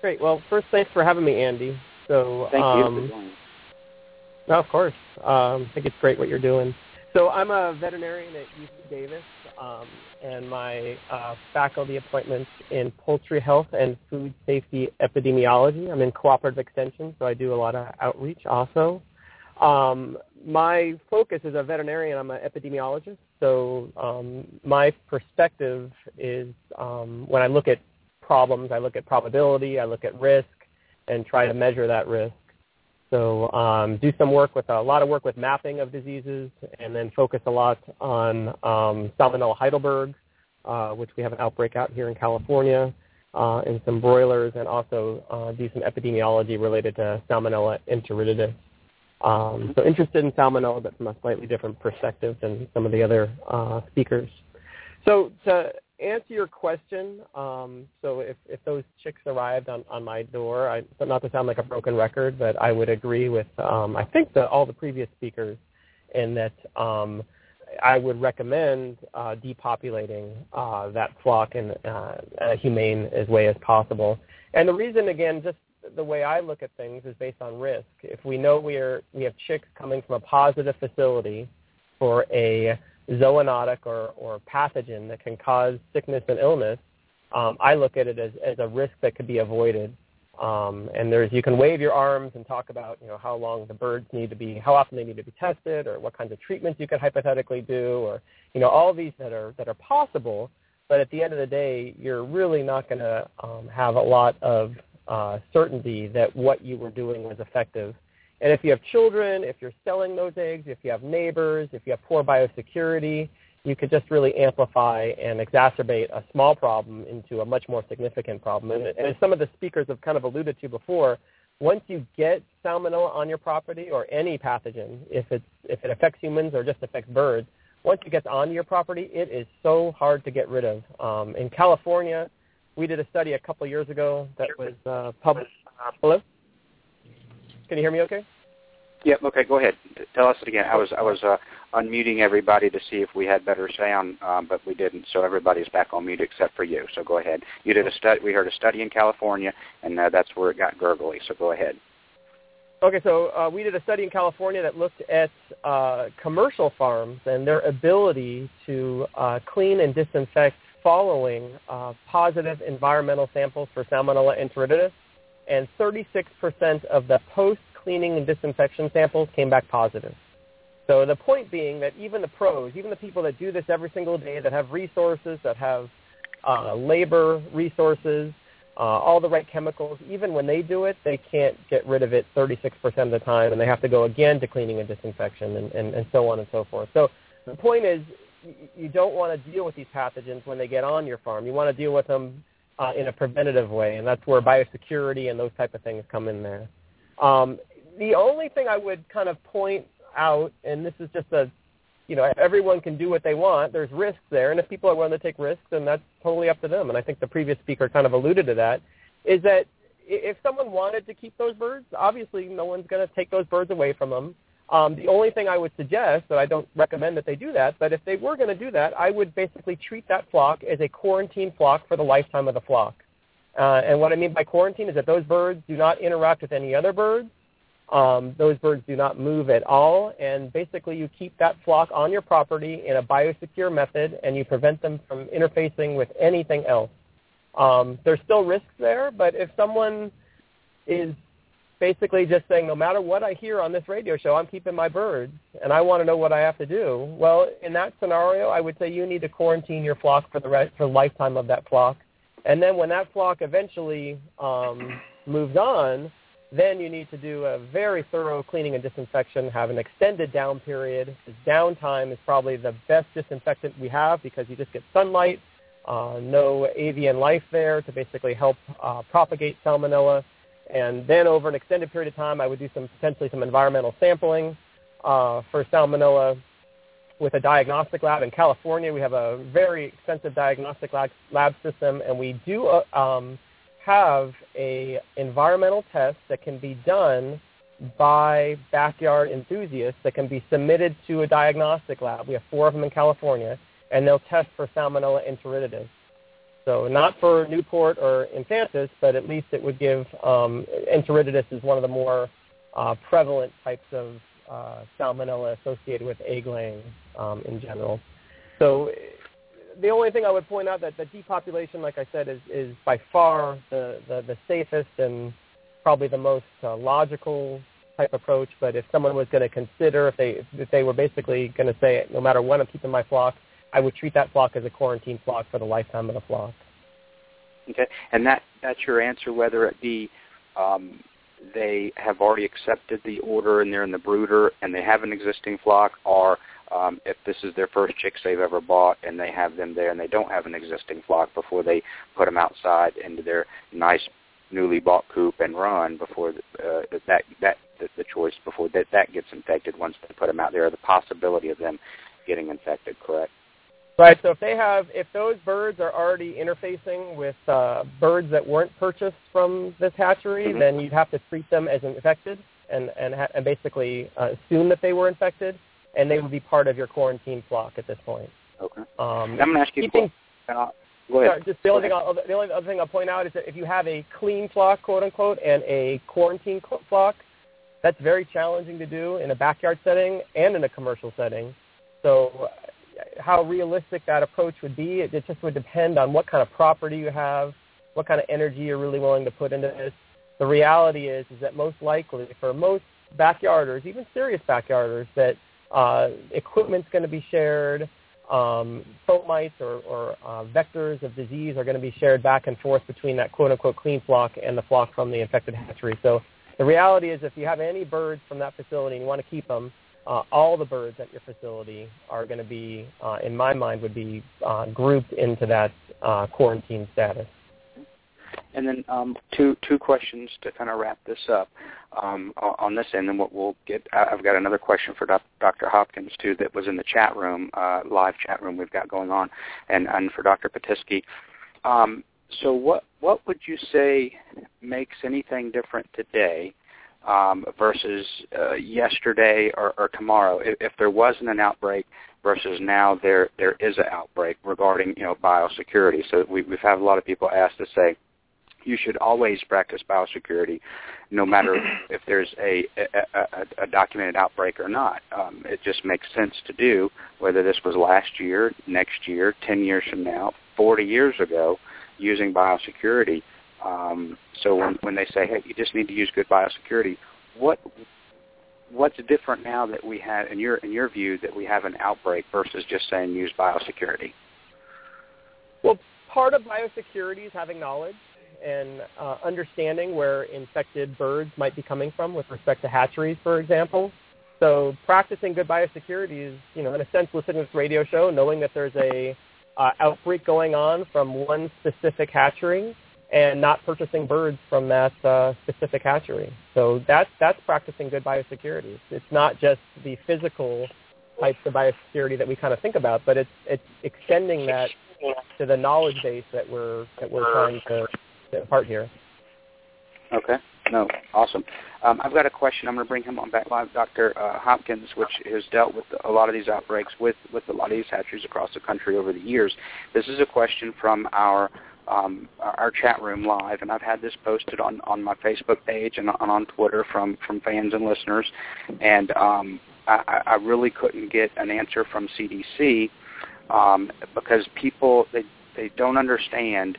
Great. Well, first, thanks for having me, Andy. So thank um, you. No, of course. Um, I think it's great what you're doing. So I'm a veterinarian at UC Davis, um, and my uh, faculty appointments in poultry health and food safety epidemiology. I'm in cooperative extension, so I do a lot of outreach also. Um, my focus as a veterinarian, I'm an epidemiologist, so um, my perspective is um, when I look at problems, I look at probability, I look at risk, and try to measure that risk. So um, do some work with a lot of work with mapping of diseases, and then focus a lot on um, Salmonella Heidelberg, uh, which we have an outbreak out here in California, uh, in some broilers and also uh, do some epidemiology related to Salmonella enteritidis. Um, so interested in salmonella, but from a slightly different perspective than some of the other uh, speakers. So to answer your question, um, so if, if those chicks arrived on, on my door, I, not to sound like a broken record, but I would agree with um, I think the, all the previous speakers in that um, I would recommend uh, depopulating uh, that flock in uh, a humane as way as possible. And the reason, again, just the way I look at things is based on risk. If we know we are we have chicks coming from a positive facility for a zoonotic or, or pathogen that can cause sickness and illness, um, I look at it as, as a risk that could be avoided. Um, and there's you can wave your arms and talk about you know how long the birds need to be, how often they need to be tested, or what kinds of treatments you could hypothetically do, or you know all these that are that are possible. But at the end of the day, you're really not going to um, have a lot of uh, certainty that what you were doing was effective. And if you have children, if you're selling those eggs, if you have neighbors, if you have poor biosecurity, you could just really amplify and exacerbate a small problem into a much more significant problem. And, and as some of the speakers have kind of alluded to before, once you get salmonella on your property or any pathogen, if it's if it affects humans or just affects birds, once it gets on your property, it is so hard to get rid of. Um, in California, we did a study a couple years ago that was uh, published. Hello, can you hear me? Okay. Yep. Okay. Go ahead. Tell us again. I was I was uh, unmuting everybody to see if we had better sound, um, but we didn't. So everybody's back on mute except for you. So go ahead. You did a study. We heard a study in California, and uh, that's where it got gurgly. So go ahead. Okay, so uh, we did a study in California that looked at uh, commercial farms and their ability to uh, clean and disinfect following uh, positive environmental samples for Salmonella enteritidis, and 36% of the post-cleaning and disinfection samples came back positive. So the point being that even the pros, even the people that do this every single day, that have resources, that have uh, labor resources, uh, all the right chemicals, even when they do it, they can't get rid of it 36% of the time, and they have to go again to cleaning and disinfection and, and, and so on and so forth. So the point is you don't want to deal with these pathogens when they get on your farm. You want to deal with them uh, in a preventative way, and that's where biosecurity and those type of things come in there. Um, the only thing I would kind of point out, and this is just a, you know, everyone can do what they want. There's risks there, and if people are willing to take risks, then that's totally up to them. And I think the previous speaker kind of alluded to that. Is that if someone wanted to keep those birds, obviously no one's going to take those birds away from them. Um, the only thing I would suggest, that I don't recommend that they do that, but if they were going to do that, I would basically treat that flock as a quarantine flock for the lifetime of the flock. Uh, and what I mean by quarantine is that those birds do not interact with any other birds. Um, those birds do not move at all, and basically you keep that flock on your property in a biosecure method, and you prevent them from interfacing with anything else. Um, there's still risks there, but if someone is basically just saying, no matter what I hear on this radio show, I'm keeping my birds, and I want to know what I have to do. Well, in that scenario, I would say you need to quarantine your flock for the rest, for the lifetime of that flock, and then when that flock eventually um, moves on, then you need to do a very thorough cleaning and disinfection, have an extended down period. This Downtime is probably the best disinfectant we have because you just get sunlight, uh, no avian life there to basically help uh, propagate salmonella. And then over an extended period of time, I would do some potentially some environmental sampling uh, for salmonella with a diagnostic lab. In California, we have a very extensive diagnostic lab, lab system, and we do uh, um, have a environmental test that can be done by backyard enthusiasts that can be submitted to a diagnostic lab. We have four of them in California, and they'll test for Salmonella enteritidis. So not for Newport or Infantis, but at least it would give um, enteritidis is one of the more uh, prevalent types of uh, salmonella associated with egg laying um, in general. So the only thing I would point out that the depopulation, like I said, is, is by far the, the, the safest and probably the most uh, logical type approach. But if someone was going to consider, if they if they were basically going to say, no matter what, I'm keeping my flock, I would treat that flock as a quarantine flock for the lifetime of the flock. Okay, and that that's your answer, whether it be um, they have already accepted the order and they're in the brooder and they have an existing flock, or um, if this is their first chicks they've ever bought and they have them there and they don't have an existing flock before they put them outside into their nice newly bought coop and run before uh, that that the, the choice before that that gets infected once they put them out there, or the possibility of them getting infected. Correct. Right. So if they have, if those birds are already interfacing with uh, birds that weren't purchased from this hatchery, mm-hmm. then you'd have to treat them as infected and and, ha- and basically uh, assume that they were infected, and they would be part of your quarantine flock at this point. Okay. Um, I'm going to ask you. Keeping, go ahead. Sorry, just the only, I'll, the only other thing I'll point out is that if you have a clean flock, quote unquote, and a quarantine flock, that's very challenging to do in a backyard setting and in a commercial setting. So how realistic that approach would be. It, it just would depend on what kind of property you have, what kind of energy you're really willing to put into this. The reality is, is that most likely for most backyarders, even serious backyarders, that uh, equipment's going to be shared. Um, fomites or, or uh, vectors of disease are going to be shared back and forth between that quote-unquote clean flock and the flock from the infected hatchery. So the reality is if you have any birds from that facility and you want to keep them, uh, all the birds at your facility are going to be, uh, in my mind, would be uh, grouped into that uh, quarantine status. And then um, two two questions to kind of wrap this up um, on this end, and what we'll get. I've got another question for Dr. Hopkins too that was in the chat room, uh, live chat room we've got going on, and and for Dr. Pitesky. Um, so what what would you say makes anything different today um, versus uh, yesterday or, or tomorrow. If, if there wasn't an outbreak versus now there there is an outbreak regarding you know biosecurity. So we, we've had a lot of people ask to say you should always practice biosecurity, no matter if there's a, a, a, a documented outbreak or not. Um, it just makes sense to do, whether this was last year, next year, 10 years from now, 40 years ago, using biosecurity. Um, so when, when they say, hey, you just need to use good biosecurity, what what's different now that we have, in your in your view, that we have an outbreak versus just saying use biosecurity? Well, part of biosecurity is having knowledge and uh, understanding where infected birds might be coming from with respect to hatcheries, for example. So practicing good biosecurity is, you know, in a sense, listening to this radio show, knowing that there's a uh, outbreak going on from one specific hatchery and not purchasing birds from that uh, specific hatchery. So that's that's practicing good biosecurity. It's not just the physical types of biosecurity that we kind of think about, but it's it's extending that to the knowledge base that we're that we're trying to, to impart here. Okay. No, awesome. Um, I've got a question. I'm going to bring him on back live, Dr. Uh, Hopkins, which has dealt with a lot of these outbreaks with, with a lot of these hatcheries across the country over the years. This is a question from our um, our chat room live, and I've had this posted on, on my Facebook page and on, Twitter from, from fans and listeners, and um, I, I really couldn't get an answer from CDC um, because people they they don't understand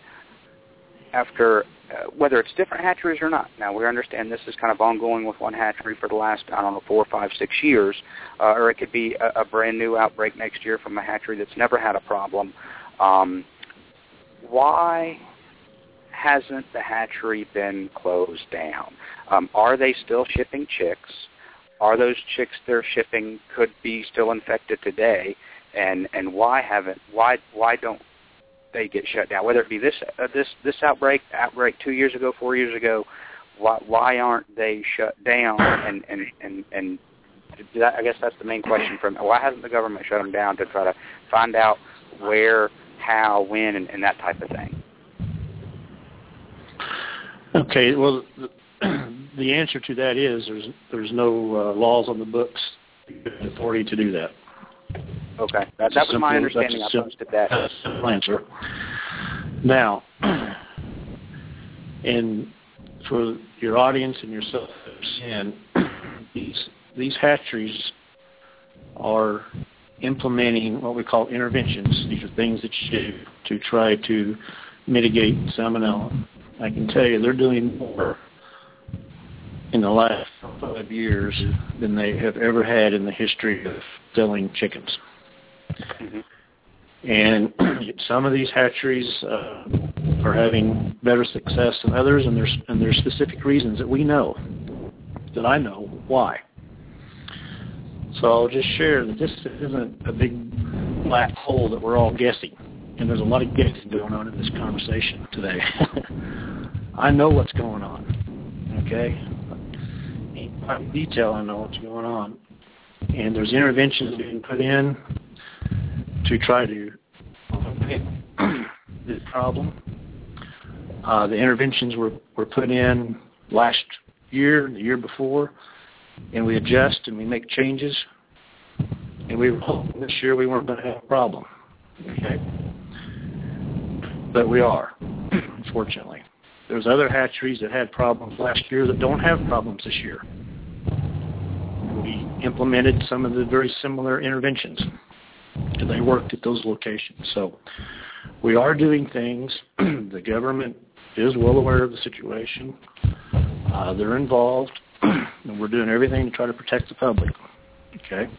after uh, whether it's different hatcheries or not. Now we understand this is kind of ongoing with one hatchery for the last I don't know four, five, six years, uh, or it could be a, a brand new outbreak next year from a hatchery that's never had a problem. Um, why hasn't the hatchery been closed down? Um, are they still shipping chicks? Are those chicks they're shipping could be still infected today? And and why haven't why why don't they get shut down? Whether it be this uh, this this outbreak outbreak two years ago, four years ago, why why aren't they shut down? And and and and that, I guess that's the main question from why hasn't the government shut them down to try to find out where how, when, and, and that type of thing. Okay. Well, the answer to that is there's there's no uh, laws on the books authority to do that. Okay, that, that was simple, my understanding. I posted that. That's a simple answer. Now, and for your audience and yourself, and these these hatcheries are implementing what we call interventions. These are things that you do to try to mitigate salmonella. I can tell you they're doing more in the last five years than they have ever had in the history of selling chickens. Mm-hmm. And some of these hatcheries uh, are having better success than others, and there's and there's specific reasons that we know, that I know why. So I'll just share that this isn't a big black hole that we're all guessing, and there's a lot of guessing going on in this conversation today. I know what's going on, okay? In detail, I know what's going on, and there's interventions being put in to try to eliminate this problem. Uh, the interventions were, were put in last year, the year before, and we adjust and we make changes. And we were hoping this year we weren't going to have a problem. Okay? But we are, unfortunately. There's other hatcheries that had problems last year that don't have problems this year. We implemented some of the very similar interventions. And they worked at those locations. So we are doing things. the government is well aware of the situation. Uh, they're involved, and we're doing everything to try to protect the public. Okay,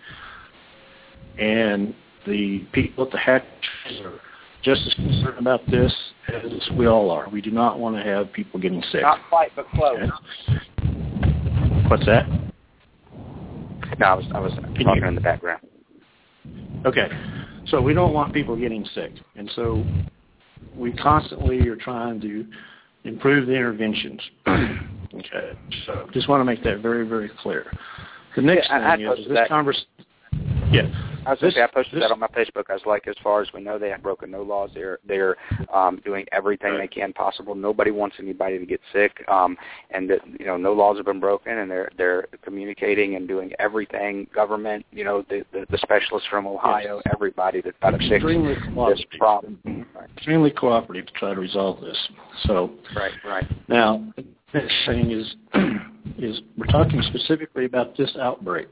and the people at the hatcheries are just as concerned about this as we all are. We do not want to have people getting sick. Not quite, but close. Okay. What's that? No, I was I was talking in the background. Okay, so we don't want people getting sick, and so we constantly are trying to improve the interventions. okay, so just want to make that very, very clear. The next yeah, thing I, I is this conversation. Yeah, I was this, say I posted this, that on my Facebook. I was like, as far as we know, they have broken no laws. They're they're um, doing everything right. they can possible. Nobody wants anybody to get sick, um, and that you know no laws have been broken, and they're they're communicating and doing everything. Government, you know, the the, the specialists from Ohio, yes. everybody to try to fix extremely this problem. Right. Extremely cooperative to try to resolve this. So right, right. Now, the next thing is is we're talking specifically about this outbreak,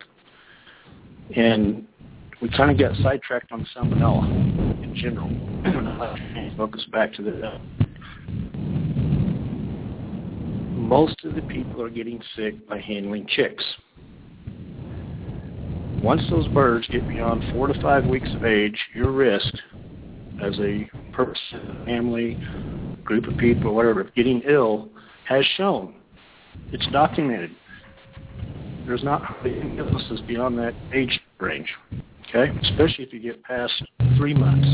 and we kind of got sidetracked on salmonella in general. focus back to the. Uh, most of the people are getting sick by handling chicks. Once those birds get beyond four to five weeks of age, your risk as a person, family, group of people, whatever, of getting ill has shown. It's documented. There's not any illnesses beyond that age range okay? Especially if you get past three months.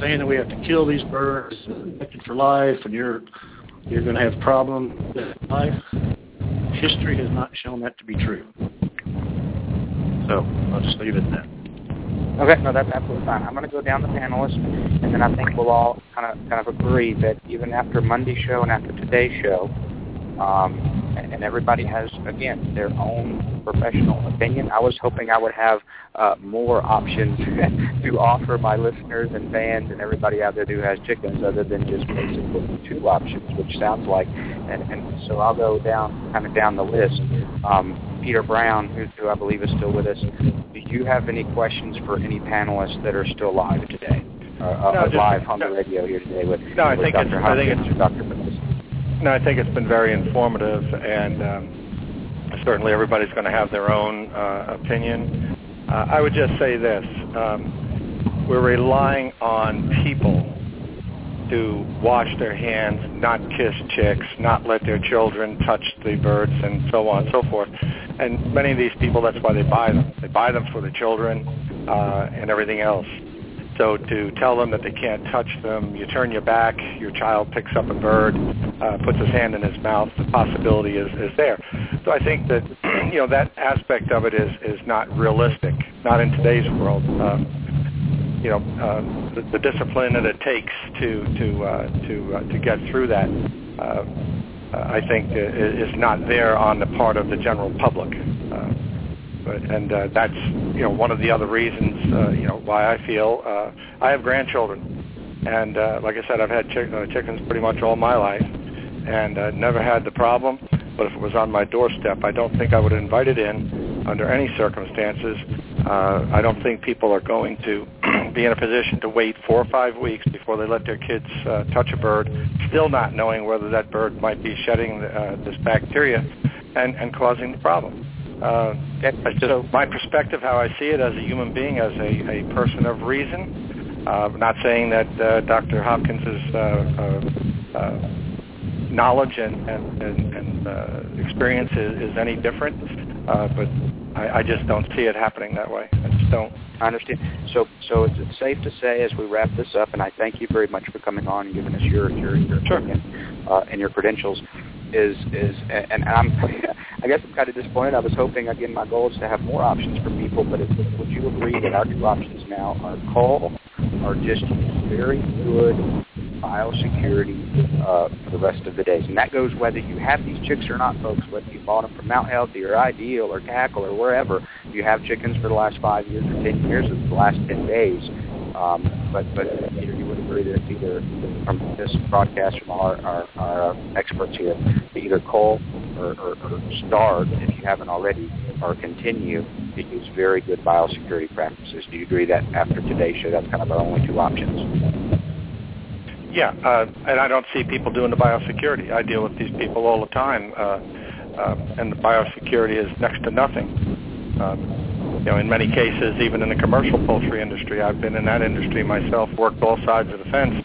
Saying that we have to kill these birds, protected for life, and you're you're going to have problems with life. History has not shown that to be true. So I'll just leave it at that. Okay, no, that's absolutely fine. I'm going to go down the panelists, and then I think we'll all kind of kind of agree that even after Monday's show and after today's show, um, and everybody has again their own professional opinion. I was hoping I would have uh, more options to offer my listeners and fans and everybody out there who has chickens, other than just basically two options, which sounds like. And, and so I'll go down kind of down the list. Um, Peter Brown, who, who I believe is still with us, do you have any questions for any panelists that are still live today? Uh, no, uh, just, live on no, the radio here today with, no, I with think Dr. It's, Hopkins I think it's, Dr. No, I think it's been very informative, and um, certainly everybody's going to have their own uh, opinion. Uh, I would just say this: um, we're relying on people to wash their hands, not kiss chicks, not let their children touch the birds, and so on and so forth. And many of these people, that's why they buy them. They buy them for the children uh, and everything else. So to tell them that they can't touch them, you turn your back, your child picks up a bird, uh, puts his hand in his mouth, the possibility is, is there. So I think that you know that aspect of it is is not realistic, not in today's world. Um, you know, uh, the, the discipline that it takes to to uh, to uh, to get through that, uh, I think, is not there on the part of the general public. And uh, that's you know one of the other reasons uh, you know why I feel uh, I have grandchildren, and uh, like I said, I've had chick- uh, chickens pretty much all my life, and uh, never had the problem. But if it was on my doorstep, I don't think I would invite it in under any circumstances. Uh, I don't think people are going to be in a position to wait four or five weeks before they let their kids uh, touch a bird, still not knowing whether that bird might be shedding uh, this bacteria and, and causing the problem. Uh, just so my perspective, how I see it as a human being, as a, a person of reason. Uh, not saying that uh, Dr. Hopkins's uh, uh, uh, knowledge and and, and, and uh, experience is, is any different, uh, but I, I just don't see it happening that way. I just don't. I understand. So, so it's, it's safe to say as we wrap this up, and I thank you very much for coming on and giving us your your, your sure. opinion uh, and your credentials. Is is and I'm I guess I'm kind of disappointed. I was hoping again my goal is to have more options for people, but it, would you agree that our two options now are call or just very good biosecurity uh, for the rest of the days. And that goes whether you have these chicks or not, folks, whether you bought them from Mount Healthy or Ideal or Cackle or wherever. You have chickens for the last five years or ten years or the last ten days. Um, but but either you would agree that either from this broadcast from our, our, our experts here, either call or, or, or start if you haven't already, or continue to use very good biosecurity practices. Do you agree that after today's show, that's kind of our only two options? Yeah, uh, and I don't see people doing the biosecurity. I deal with these people all the time, uh, uh, and the biosecurity is next to nothing. Um, you know, in many cases, even in the commercial poultry industry, I've been in that industry myself, worked both sides of the fence,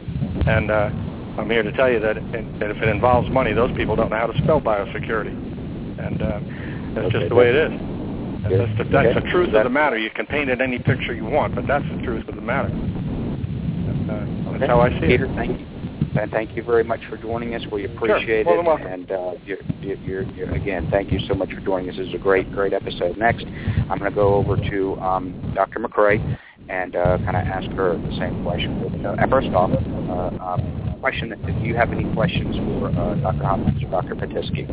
and uh, I'm here to tell you that, it, that if it involves money, those people don't know how to spell biosecurity, and uh, that's okay, just the way it is. And that's the, that's okay. the truth of the matter. You can paint it any picture you want, but that's the truth of the matter. That's how I see Peter, it. thank you. And thank you very much for joining us. We appreciate sure. it. And uh, you're, you're, you're, again, thank you so much for joining us. This is a great, great episode. Next, I'm going to go over to um, Dr. McCrea and uh, kind of ask her the same question. But, uh, first off, uh, um, question: Do you have any questions for uh, Dr. Hopkins or Dr. Pitesky?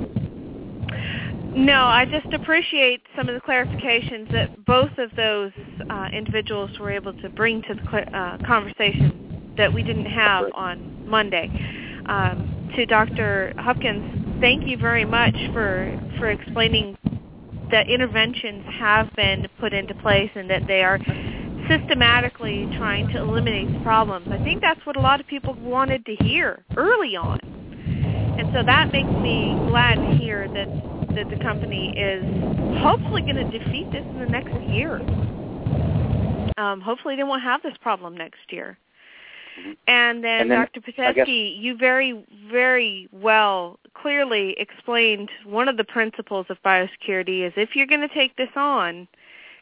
No, I just appreciate some of the clarifications that both of those uh, individuals were able to bring to the uh, conversation that we didn't have on Monday. Um, to Dr. Hopkins, thank you very much for for explaining that interventions have been put into place and that they are systematically trying to eliminate the problems. I think that's what a lot of people wanted to hear early on. And so that makes me glad to hear that that the company is hopefully going to defeat this in the next year. Um, hopefully they won't have this problem next year. And then, and then Dr. Pitesky, you very, very well clearly explained one of the principles of biosecurity is if you're going to take this on,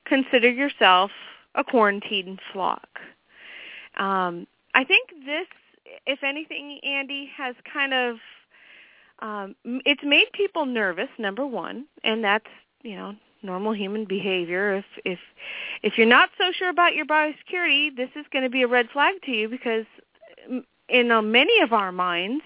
consider yourself a quarantined flock. Um, I think this, if anything, Andy, has kind of um, it's made people nervous. Number one, and that's you know normal human behavior. If if if you're not so sure about your biosecurity, this is going to be a red flag to you because in uh, many of our minds,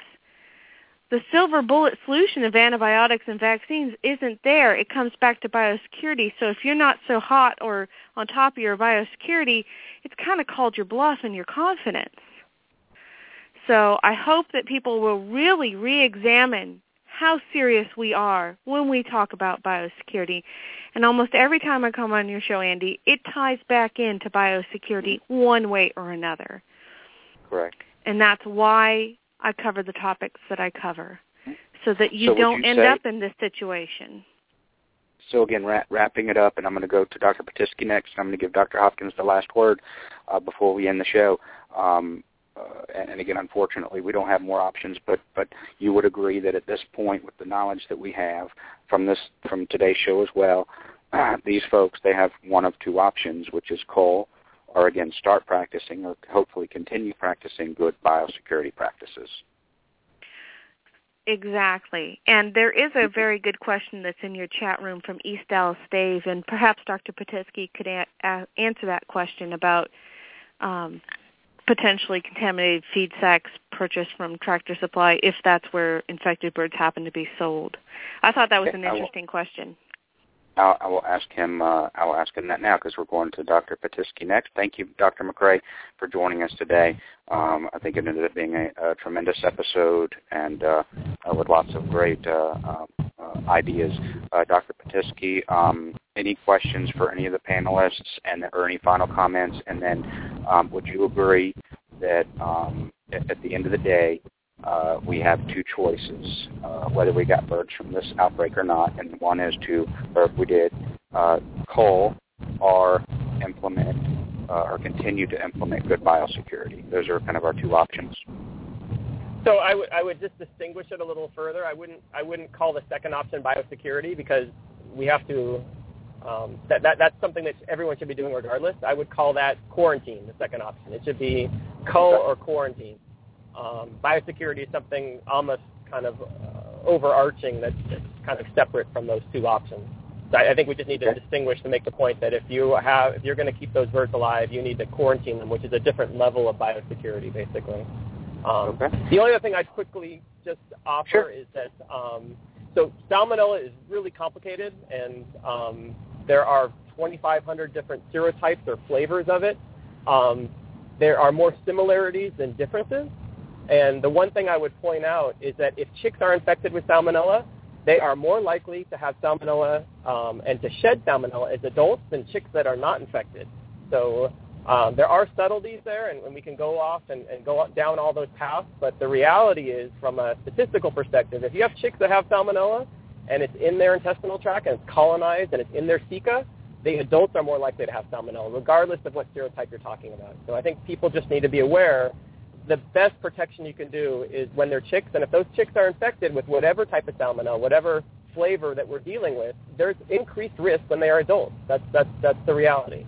the silver bullet solution of antibiotics and vaccines isn't there. It comes back to biosecurity. So if you're not so hot or on top of your biosecurity, it's kind of called your bluff and your confidence. So I hope that people will really re-examine how serious we are when we talk about biosecurity. And almost every time I come on your show, Andy, it ties back into biosecurity one way or another. Correct. And that's why I cover the topics that I cover, so that you so don't you end say, up in this situation. So again, ra- wrapping it up, and I'm going to go to Dr. Pitesky next. and I'm going to give Dr. Hopkins the last word uh, before we end the show. Um, uh, and, and again, unfortunately, we don't have more options. But but you would agree that at this point, with the knowledge that we have from this from today's show as well, uh, these folks they have one of two options, which is call or again start practicing or hopefully continue practicing good biosecurity practices. Exactly. And there is a very good question that's in your chat room from East Dallas Dave, and perhaps Dr. Pitesky could a- a- answer that question about um, potentially contaminated feed sacks purchased from Tractor Supply if that's where infected birds happen to be sold. I thought that was an interesting question. I'll, I will ask him. Uh, I will ask him that now because we're going to Dr. Pitesky next. Thank you, Dr. McCrea, for joining us today. Um, I think it ended up being a, a tremendous episode and uh, uh, with lots of great uh, uh, ideas. Uh, Dr. Pitesky, um, any questions for any of the panelists, and or any final comments? And then, um, would you agree that um, at, at the end of the day, uh, we have two choices, uh, whether we got birds from this outbreak or not, and one is to, or if we did, uh, or implement uh, or continue to implement good biosecurity. Those are kind of our two options. So I would I would just distinguish it a little further. I wouldn't I wouldn't call the second option biosecurity because we have to um, that, that that's something that everyone should be doing regardless. I would call that quarantine the second option. It should be cull or quarantine. Um, biosecurity is something almost kind of uh, overarching that's, that's kind of separate from those two options. So I, I think we just need to Okay. distinguish to make the point that if you have if you're going to keep those birds alive, you need to quarantine them, which is a different level of biosecurity, basically. Um, Okay. The only other thing I'd quickly just offer Sure. is that um, so salmonella is really complicated, and um, there are 2,500 different serotypes or flavors of it. Um, there are more similarities than differences. And the one thing I would point out is that if chicks are infected with salmonella, they are more likely to have salmonella um, and to shed salmonella as adults than chicks that are not infected. So um, there are subtleties there, and, and we can go off and, and go down all those paths. But the reality is, from a statistical perspective, if you have chicks that have salmonella and it's in their intestinal tract and it's colonized and it's in their ceca, the adults are more likely to have salmonella, regardless of what serotype you're talking about. So I think people just need to be aware the best protection you can do is when they're chicks, and if those chicks are infected with whatever type of salmonella, whatever flavor that we're dealing with, there's increased risk when they are adults. That's that's that's the reality.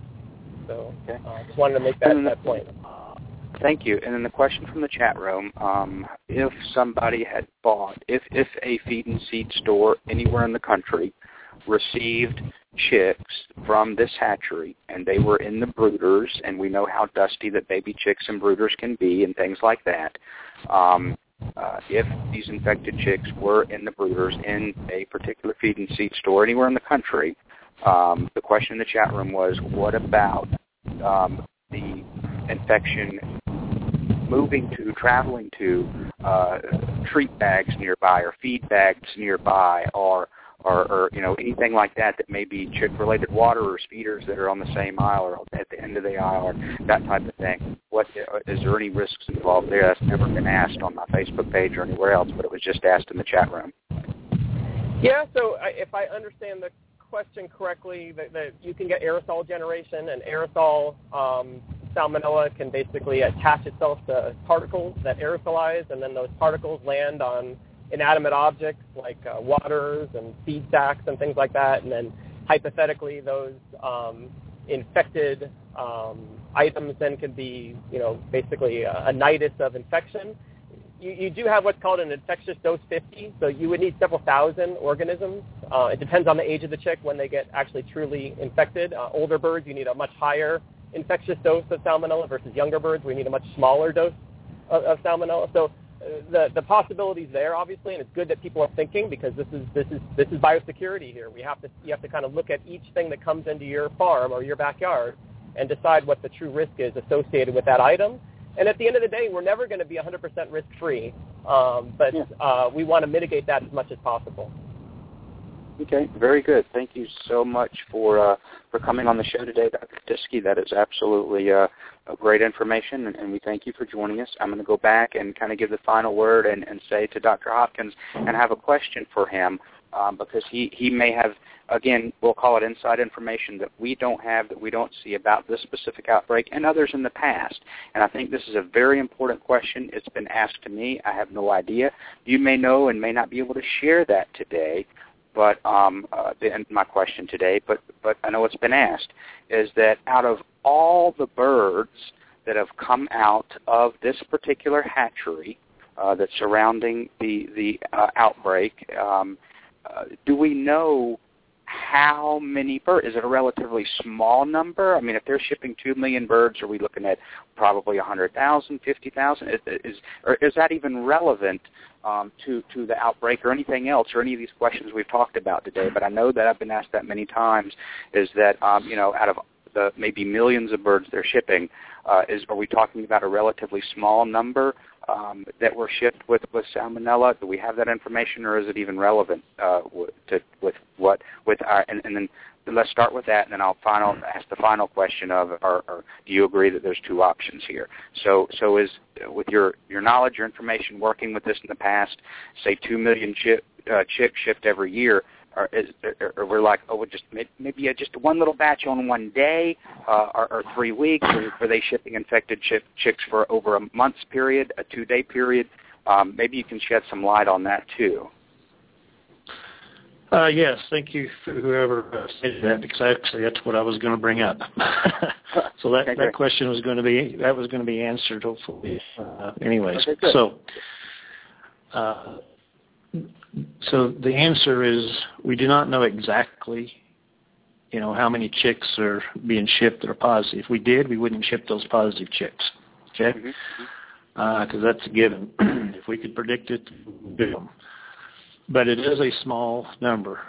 So Okay. uh, just wanted to make that, that point. Thank you. And then the question from the chat room: um, If somebody had bought, if if a feed and seed store anywhere in the country received chicks from this hatchery and they were in the brooders, and we know how dusty that baby chicks and brooders can be, and things like that. Um, uh, if these infected chicks were in the brooders in a particular feed and seed store anywhere in the country, um, the question in the chat room was, what about um, the infection moving to, traveling to uh, treat bags nearby or feed bags nearby or, or, or you know anything like that that may be chick-related water or feeders that are on the same aisle or at the end of the aisle or that type of thing. What is there any risks involved there? That's never been asked on my Facebook page or anywhere else, but it was just asked in the chat room. Yeah. So I, if I understand the question correctly, that, that you can get aerosol generation, and aerosol um, salmonella can basically attach itself to particles that aerosolize, and then those particles land on inanimate objects like uh, waters and feed sacks and things like that, and then hypothetically those um, infected um, items then could be, you know, basically a, a nidus of infection. You, you do have what's called an infectious dose 50, so you would need several thousand organisms. Uh, it depends on the age of the chick when they get actually truly infected. Uh, older birds, you need a much higher infectious dose of salmonella versus younger birds, we need a much smaller dose of, of salmonella. So uh, the the possibilities there, obviously, and it's good that people are thinking because this is this is this is biosecurity here. We have to you have to kind of look at each thing that comes into your farm or your backyard and decide what the true risk is associated with that item. And at the end of the day, we're never going to be 100% risk-free, um, but uh, we want to mitigate that as much as possible. Okay, very good. Thank you so much for uh, for coming on the show today, Dr. Tisky. That is absolutely uh, great information, and, and we thank you for joining us. I'm going to go back and kind of give the final word and, and say to Dr. Hopkins and have a question for him um, because he, he may have, again, we'll call it inside information that we don't have, that we don't see about this specific outbreak and others in the past. And I think this is a very important question. It's been asked to me. I have no idea. You may know and may not be able to share that today but um, uh, and my question today, but but I know it's been asked, is that out of all the birds that have come out of this particular hatchery uh, that's surrounding the the uh, outbreak, um, uh, do we know how many birds? Is it a relatively small number? I mean, if they're shipping two million birds, are we looking at probably a hundred thousand, fifty thousand? Is, is or is that even relevant um, to to the outbreak or anything else or any of these questions we've talked about today? But I know that I've been asked that many times. Is that um, you know out of the maybe millions of birds they're shipping, uh, is are we talking about a relatively small number um, that were shipped with, with salmonella? Do we have that information, or is it even relevant uh, to with what with our and, and then let's start with that, and then I'll final ask the final question of, or, or do you agree that there's two options here? So, so is with your your knowledge, your information, working with this in the past, say two million chip, uh, chicks shipped every year, or, is, or, or we're like, oh, we're just maybe just one little batch on one day, uh, or, or three weeks, or are they shipping infected chip, chicks for over a month's period, a two-day period? Um, maybe you can shed some light on that too. Uh, yes, thank you for whoever uh, said that because actually that's what I was going to bring up. so that okay, that question was going to be that was going to be answered hopefully. Uh, anyways, okay, so uh, so the answer is we do not know exactly, you know, how many chicks are being shipped that are positive. If we did, we wouldn't ship those positive chicks. Okay, because mm-hmm. uh, that's a given. if we could predict it, do them but it is a small number.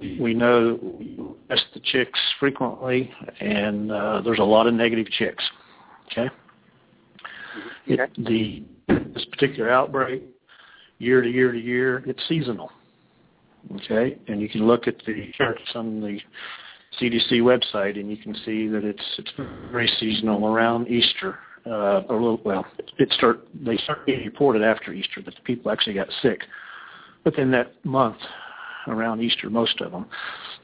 We know we test the chicks frequently, and uh, there's a lot of negative chicks. Okay. okay. It, the this particular outbreak, year to year to year, it's seasonal. Okay, and you can look at the charts on the CDC website, and you can see that it's it's very seasonal around Easter. Uh, a little, well, it start they start being reported after Easter that the people actually got sick within that month around Easter, most of them.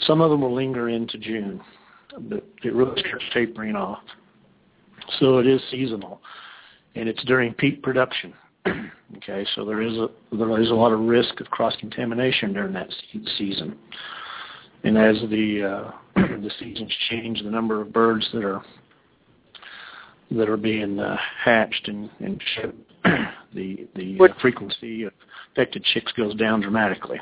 Some of them will linger into June, but it really starts tapering off. So it is seasonal, and it's during peak production. okay, so there is a there is a lot of risk of cross contamination during that season. And as the uh, the seasons change, the number of birds that are that are being uh, hatched and, and shipped, the the uh, frequency of infected chicks goes down dramatically.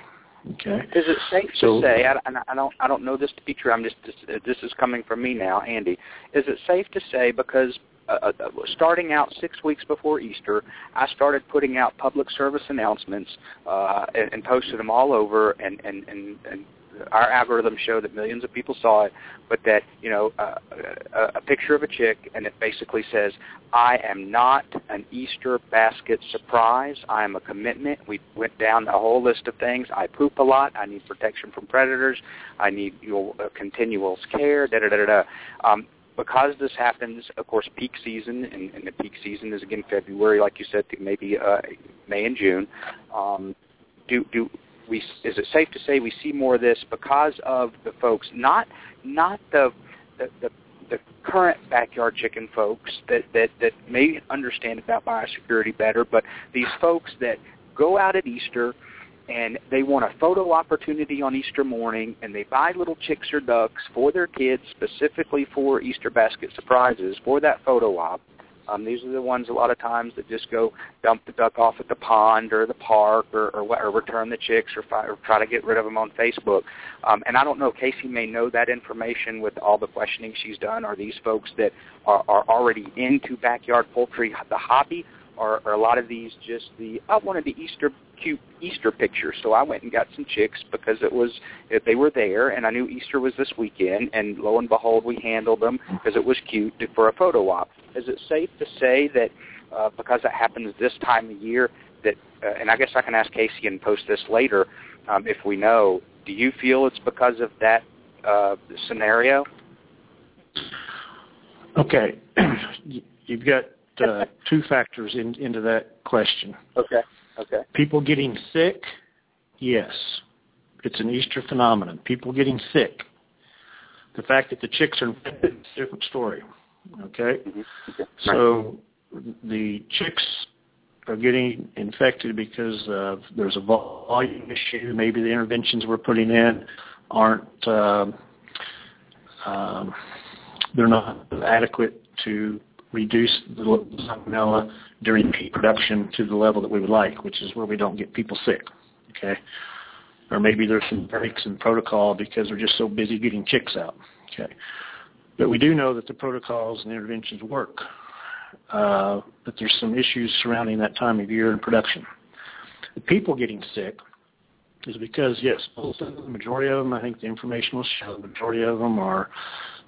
Okay. Is it safe so, to say? I, I don't. I don't know this to be true. I'm just. This, this is coming from me now, Andy. Is it safe to say because uh, uh, starting out six weeks before Easter, I started putting out public service announcements uh, and, and posted them all over, and and and, and our algorithm showed that millions of people saw it, but that you know uh, a, a picture of a chick and it basically says, "I am not an Easter basket surprise. I am a commitment." We went down a whole list of things. I poop a lot. I need protection from predators. I need your uh, continual care. Da da da da. Um, because this happens, of course, peak season, and, and the peak season is again February, like you said, maybe uh, May and June. Um, do do we is it safe to say we see more of this because of the folks, not not the the, the the current backyard chicken folks that, that, that may understand about biosecurity better, but these folks that go out at Easter and they want a photo opportunity on Easter morning and they buy little chicks or ducks for their kids specifically for Easter basket surprises for that photo op um, these are the ones a lot of times that just go dump the duck off at the pond or the park or, or, or return the chicks or, fi- or try to get rid of them on Facebook. Um, and I don't know, Casey may know that information with all the questioning she's done. Are these folks that are, are already into backyard poultry, the hobby, or are a lot of these just the I wanted the Easter cute Easter picture, so I went and got some chicks because it was they were there, and I knew Easter was this weekend, and lo and behold, we handled them because it was cute for a photo op. Is it safe to say that uh, because it happens this time of year that, uh, and I guess I can ask Casey and post this later um, if we know. Do you feel it's because of that uh, scenario? Okay, you've got uh, two factors in, into that question. Okay. Okay. People getting sick, yes, it's an Easter phenomenon. People getting sick. The fact that the chicks are infected is a different story. Okay. Mm-hmm. okay. So the chicks are getting infected because uh, there's a volume issue. Maybe the interventions we're putting in aren't uh, um, they're not adequate to reduce the salmonella during peak production to the level that we would like, which is where we don't get people sick. Okay, or maybe there's some breaks in protocol because we're just so busy getting chicks out. Okay, but we do know that the protocols and interventions work. Uh, but there's some issues surrounding that time of year in production. The people getting sick is because yes, the majority of them, I think the information will show, the majority of them are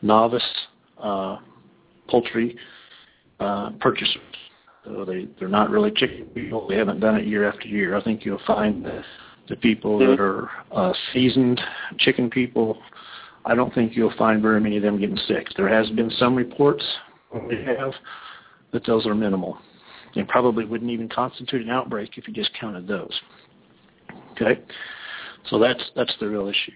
novice uh, poultry uh, purchasers. So they they're not really chicken people. They haven't done it year after year. I think you'll find that the people that are uh, seasoned chicken people, I don't think you'll find very many of them getting sick. There has been some reports we have, but those are minimal. They probably wouldn't even constitute an outbreak if you just counted those. Okay, so that's that's the real issue.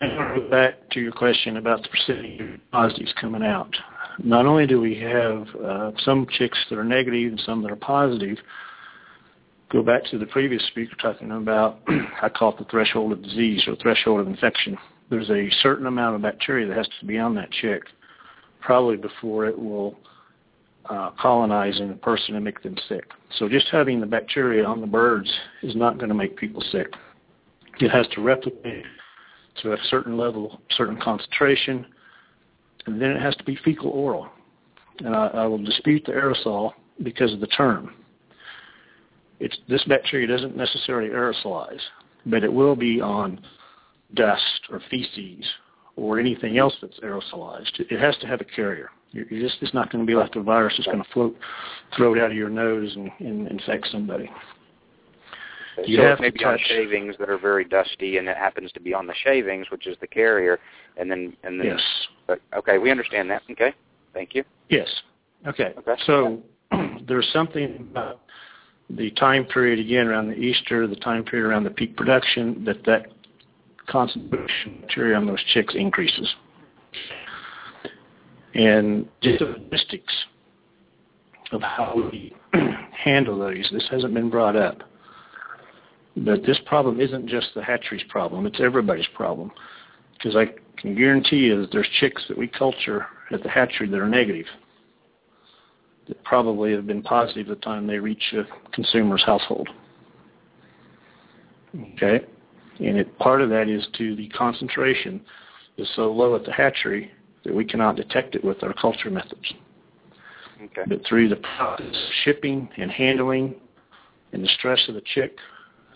And back to your question about the percentage of positives coming out. Not only do we have uh, some chicks that are negative and some that are positive, go back to the previous speaker talking about, I call it the threshold of disease or threshold of infection. There's a certain amount of bacteria that has to be on that chick probably before it will uh, colonize in a person and make them sick. So just having the bacteria on the birds is not going to make people sick. It has to replicate to a certain level, certain concentration, and then it has to be fecal oral. And I, I will dispute the aerosol because of the term. It's, this bacteria doesn't necessarily aerosolize, but it will be on dust or feces or anything else that's aerosolized. It has to have a carrier. You're just, it's not going to be like a virus that's going to float, throw it out of your nose and, and infect somebody. You so have maybe on shavings that are very dusty, and it happens to be on the shavings, which is the carrier, and then and then. Yes. But, okay, we understand that. Okay, thank you. Yes. Okay. okay. So there's something about the time period again around the Easter, the time period around the peak production, that that concentration of material on those chicks increases. And just the statistics of how we handle those, this hasn't been brought up. But this problem isn't just the hatchery's problem, it's everybody's problem. Because I can guarantee you that there's chicks that we culture at the hatchery that are negative that probably have been positive the time they reach a consumer's household. Okay? And it, part of that is to the concentration is so low at the hatchery that we cannot detect it with our culture methods. Okay. But through the process of shipping and handling and the stress of the chick,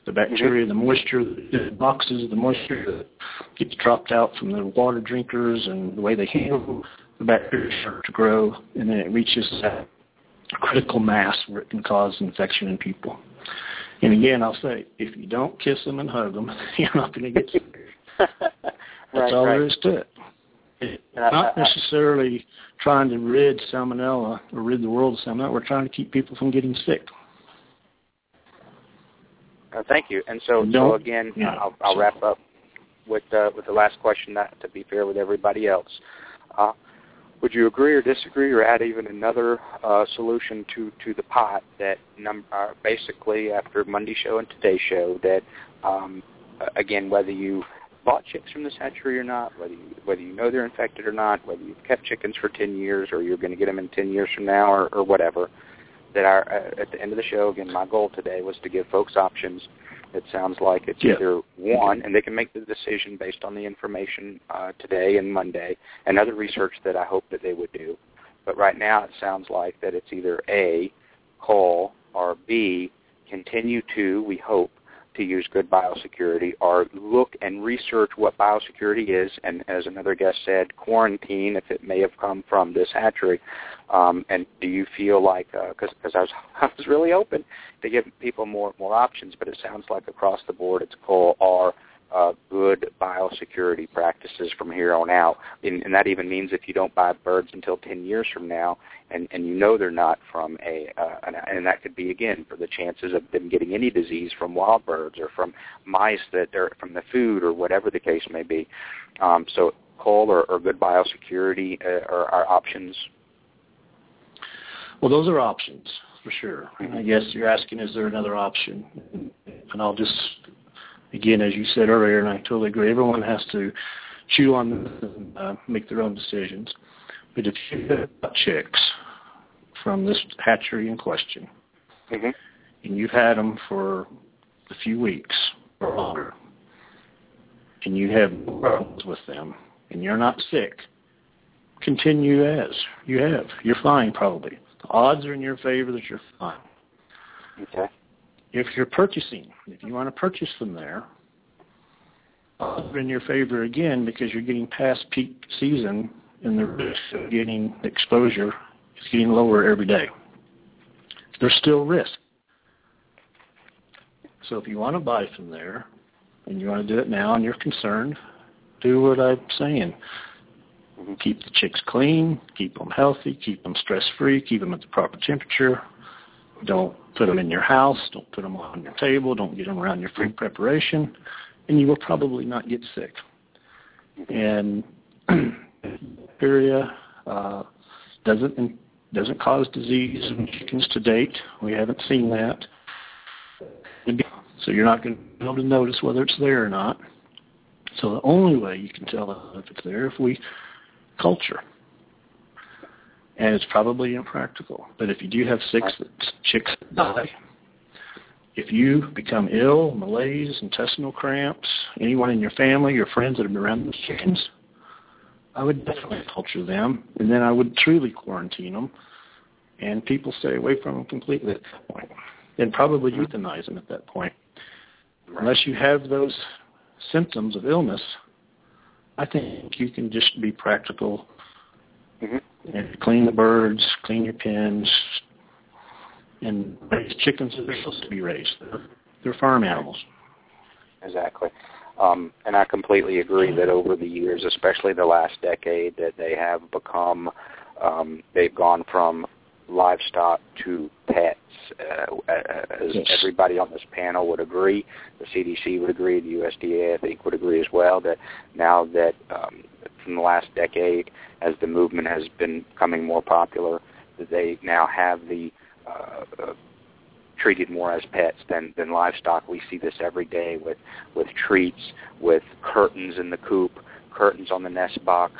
the bacteria, mm-hmm. the moisture, the boxes, the moisture that gets dropped out from the water drinkers and the way they handle the bacteria start to grow, and then it reaches that critical mass where it can cause infection in people. And again, I'll say, if you don't kiss them and hug them, you're not going to get sick. That's right, all right. there is to it. It's not necessarily trying to rid salmonella or rid the world of salmonella. We're trying to keep people from getting sick. Uh, thank you. And so, so again, yeah, I'll, I'll wrap up with uh, with the last question. That to be fair with everybody else, uh, would you agree or disagree, or add even another uh, solution to to the pot that num- uh, basically after Monday show and today's show that um, again whether you bought chicks from this hatchery or not, whether you, whether you know they're infected or not, whether you've kept chickens for 10 years or you're going to get them in 10 years from now or, or whatever, that our, uh, at the end of the show, again, my goal today was to give folks options. It sounds like it's yeah. either one, and they can make the decision based on the information uh, today and Monday and other research that I hope that they would do. But right now it sounds like that it's either A, call, or B, continue to, we hope, to use good biosecurity or look and research what biosecurity is. And as another guest said quarantine if it may have come from this hatchery. Um, and do you feel like because uh, I was I was really open to give people more more options but it sounds like across the board it's call or uh, good biosecurity practices from here on out. And, and that even means if you don't buy birds until 10 years from now, and, and you know they're not from a, uh, an, and that could be again for the chances of them getting any disease from wild birds or from mice that are from the food or whatever the case may be. Um, so coal or, or good biosecurity uh, are, are options. Well, those are options for sure. Mm-hmm. I guess you're asking, is there another option? And I'll just again, as you said earlier, and I totally agree, everyone has to chew on this and uh, make their own decisions. But if you have chicks from this hatchery in question, mm-hmm. and you've had them for a few weeks or longer, and you have problems with them, and you're not sick, continue as you have. You're fine, probably. The odds are in your favor that you're fine. Okay if you're purchasing, if you want to purchase them there, in your favor again because you're getting past peak season and the risk of getting exposure is getting lower every day. there's still risk. So if you want to buy from there and you want to do it now and you're concerned, do what I'm saying. Mm-hmm. Keep the chicks clean, keep them healthy, keep them stress-free, keep them at the proper temperature. Don't put them in your house. Don't put them on your table. Don't get them around your food preparation, and you will probably not get sick. And bacteria uh, doesn't doesn't cause disease in chickens to date. We haven't seen that. So you're not going to be able to notice whether it's there or not. So the only way you can tell if it's there if we culture. And it's probably impractical. But if you do have six chicks that die, if you become ill, malaise, intestinal cramps, anyone in your family, your friends that have been around those chickens, I would definitely culture them, and then I would truly quarantine them, and people stay away from them completely at that point, and probably euthanize them at that point. Unless you have those symptoms of illness, I think you can just be practical mm-hmm. And clean the birds, clean your pens, and raise chickens as they're supposed to be raised. They're, they're farm animals. Exactly. Um, and I completely agree that over the years, especially the last decade, that they have become, um, they've gone from livestock to pets. Uh, as yes. everybody on this panel would agree, the CDC would agree, the USDA I think would agree as well that now that um, from the last decade, as the movement has been becoming more popular, that they now have the uh, uh, treated more as pets than, than livestock. We see this every day with, with treats, with curtains in the coop, curtains on the nest box,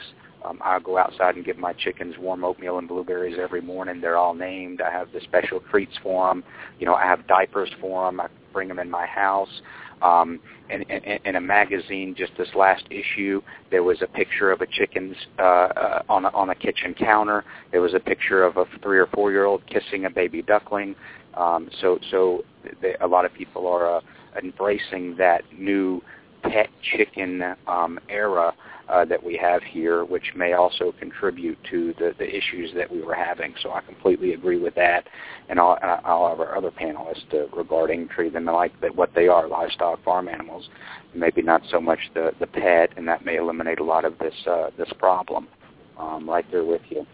um, I'll go outside and give my chickens warm oatmeal and blueberries every morning. They're all named. I have the special treats for them. You know, I have diapers for them. I bring them in my house. Um, in, in, in a magazine, just this last issue, there was a picture of a chicken's uh, uh, on a, on a kitchen counter. There was a picture of a three or four year old kissing a baby duckling. Um, so, so they, a lot of people are uh, embracing that new pet chicken um, era uh, that we have here, which may also contribute to the, the issues that we were having. So I completely agree with that, and all, uh, all of our other panelists uh, regarding treating them like that, what they are, livestock farm animals, maybe not so much the, the pet, and that may eliminate a lot of this uh, this problem. Um, right there with you.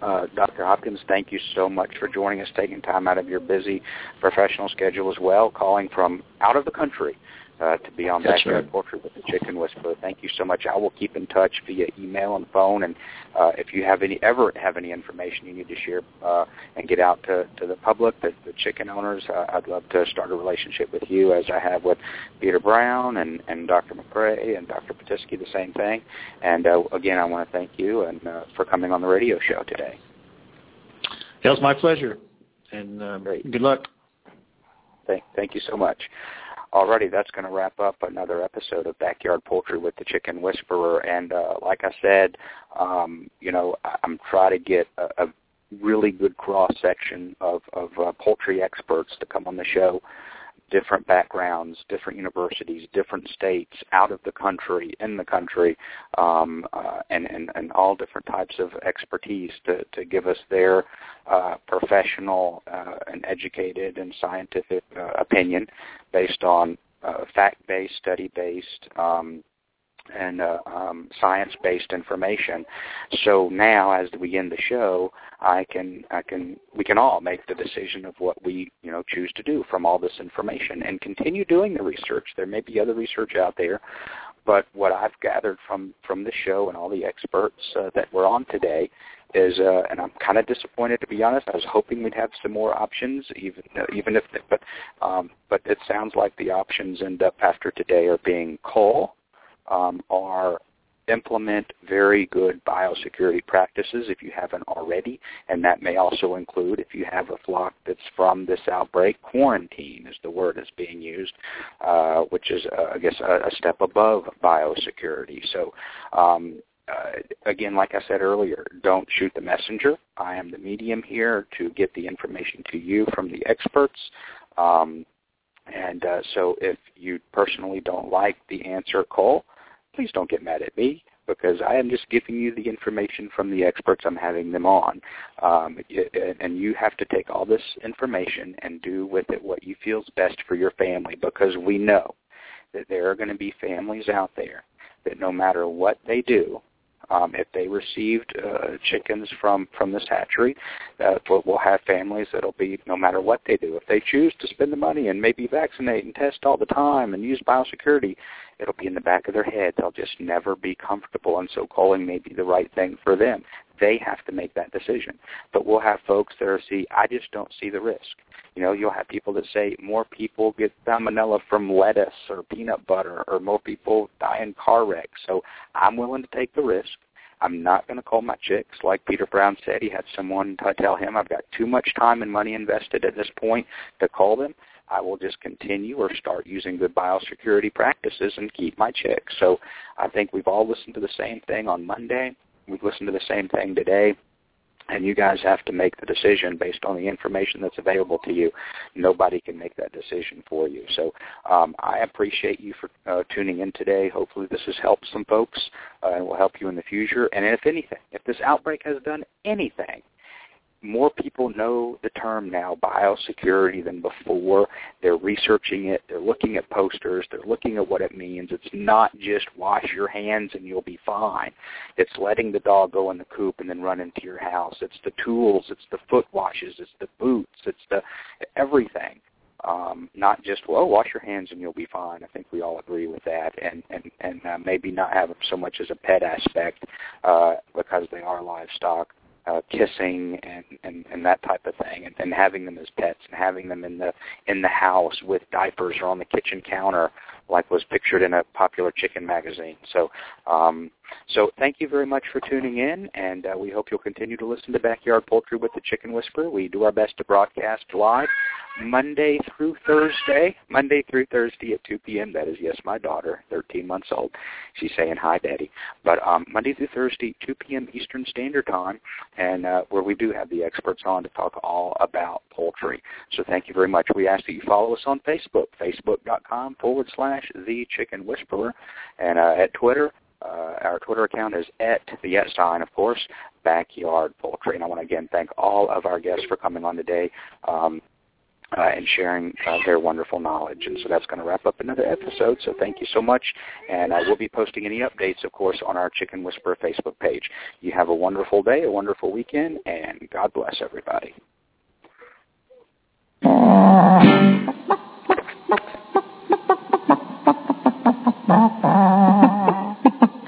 Uh, Dr. Hopkins, thank you so much for joining us, taking time out of your busy professional schedule as well, calling from out of the country uh, to be on That's Backyard right. Poultry with the Chicken Whisperer. Thank you so much. I will keep in touch via email and phone, and uh, if you have any ever have any information you need to share uh, and get out to, to the public, the, the chicken owners, uh, I'd love to start a relationship with you as I have with Peter Brown and, and Dr. McCrea and Dr. Pitesky, the same thing. And uh, again, I want to thank you and uh, for coming on the radio show today. It was my pleasure, and uh, Great. good luck. Thank, thank you so much. Alrighty, that's going to wrap up another episode of Backyard Poultry with the Chicken Whisperer. And uh, like I said, um, you know, I'm trying to get a, a really good cross section of, of uh, poultry experts to come on the show. Different backgrounds, different universities, different states, out of the country, in the country, um, uh, and, and, and all different types of expertise to, to give us their uh, professional uh, and educated and scientific uh, opinion based on uh, fact-based, study-based, um, and uh, um, science-based information. So now, as we end the show, I can, I can, we can all make the decision of what we, you know, choose to do from all this information, and continue doing the research. There may be other research out there, but what I've gathered from from the show and all the experts uh, that were on today is, uh, and I'm kind of disappointed to be honest. I was hoping we'd have some more options, even uh, even if, but um, but it sounds like the options end up after today are being coal, um, are implement very good biosecurity practices if you haven't already, and that may also include if you have a flock that's from this outbreak, quarantine is the word that's being used, uh, which is, uh, I guess, a, a step above biosecurity. So um, uh, again, like I said earlier, don't shoot the messenger. I am the medium here to get the information to you from the experts. Um, and uh, so if you personally don't like the answer, Cole, please don't get mad at me. because I am just giving you the information from the experts I'm having them on. Um, and you have to take all this information and do with it what you feel is best for your family because we know that there are going to be families out there that no matter what they do, um, if they received uh, chickens from from this hatchery, uh, we'll have families that'll be no matter what they do. If they choose to spend the money and maybe vaccinate and test all the time and use biosecurity, it'll be in the back of their head. They'll just never be comfortable, and so calling may be the right thing for them. They have to make that decision. But we'll have folks that are see, I just don't see the risk. You know, you'll have people that say more people get salmonella from lettuce or peanut butter, or more people die in car wrecks. So I'm willing to take the risk. I'm not going to call my chicks. Like Peter Brown said, he had someone tell him, I've got too much time and money invested at this point to call them. I will just continue or start using good biosecurity practices and keep my chicks. So I think we've all listened to the same thing on Monday. We've listened to the same thing today and you guys have to make the decision based on the information that's available to you. Nobody can make that decision for you. So um, I appreciate you for uh, tuning in today. Hopefully this has helped some folks uh, and will help you in the future. And if anything, if this outbreak has done anything more people know the term now, biosecurity, than before. They're researching it. They're looking at posters. They're looking at what it means. It's not just wash your hands and you'll be fine. It's letting the dog go in the coop and then run into your house. It's the tools. It's the foot washes. It's the boots. It's the everything. Um, not just well, wash your hands and you'll be fine. I think we all agree with that, and and and uh, maybe not have so much as a pet aspect uh, because they are livestock uh, kissing and, and and that type of thing, and, and having them as pets, and having them in the in the house with diapers or on the kitchen counter, like was pictured in a popular chicken magazine. So, um, so thank you very much for tuning in, and uh, we hope you'll continue to listen to Backyard Poultry with the Chicken Whisperer. We do our best to broadcast live Monday through Thursday, Monday through Thursday at 2 p.m. That is, yes, my daughter, 13 months old. She's saying hi, Daddy. But um, Monday through Thursday, 2 p.m. Eastern Standard Time, and uh, where we do have the experts on to talk all about poultry. So thank you very much. We ask that you follow us on Facebook, facebook.com forward slash The Chicken Whisperer, and uh, at Twitter, uh, our Twitter account is at the S sign, of course, Backyard Poultry. And I want to again thank all of our guests for coming on today. Um, uh, and sharing uh, their wonderful knowledge. And so that's going to wrap up another episode. So thank you so much. And I will be posting any updates, of course, on our Chicken Whisperer Facebook page. You have a wonderful day, a wonderful weekend, and God bless everybody. フフフフ。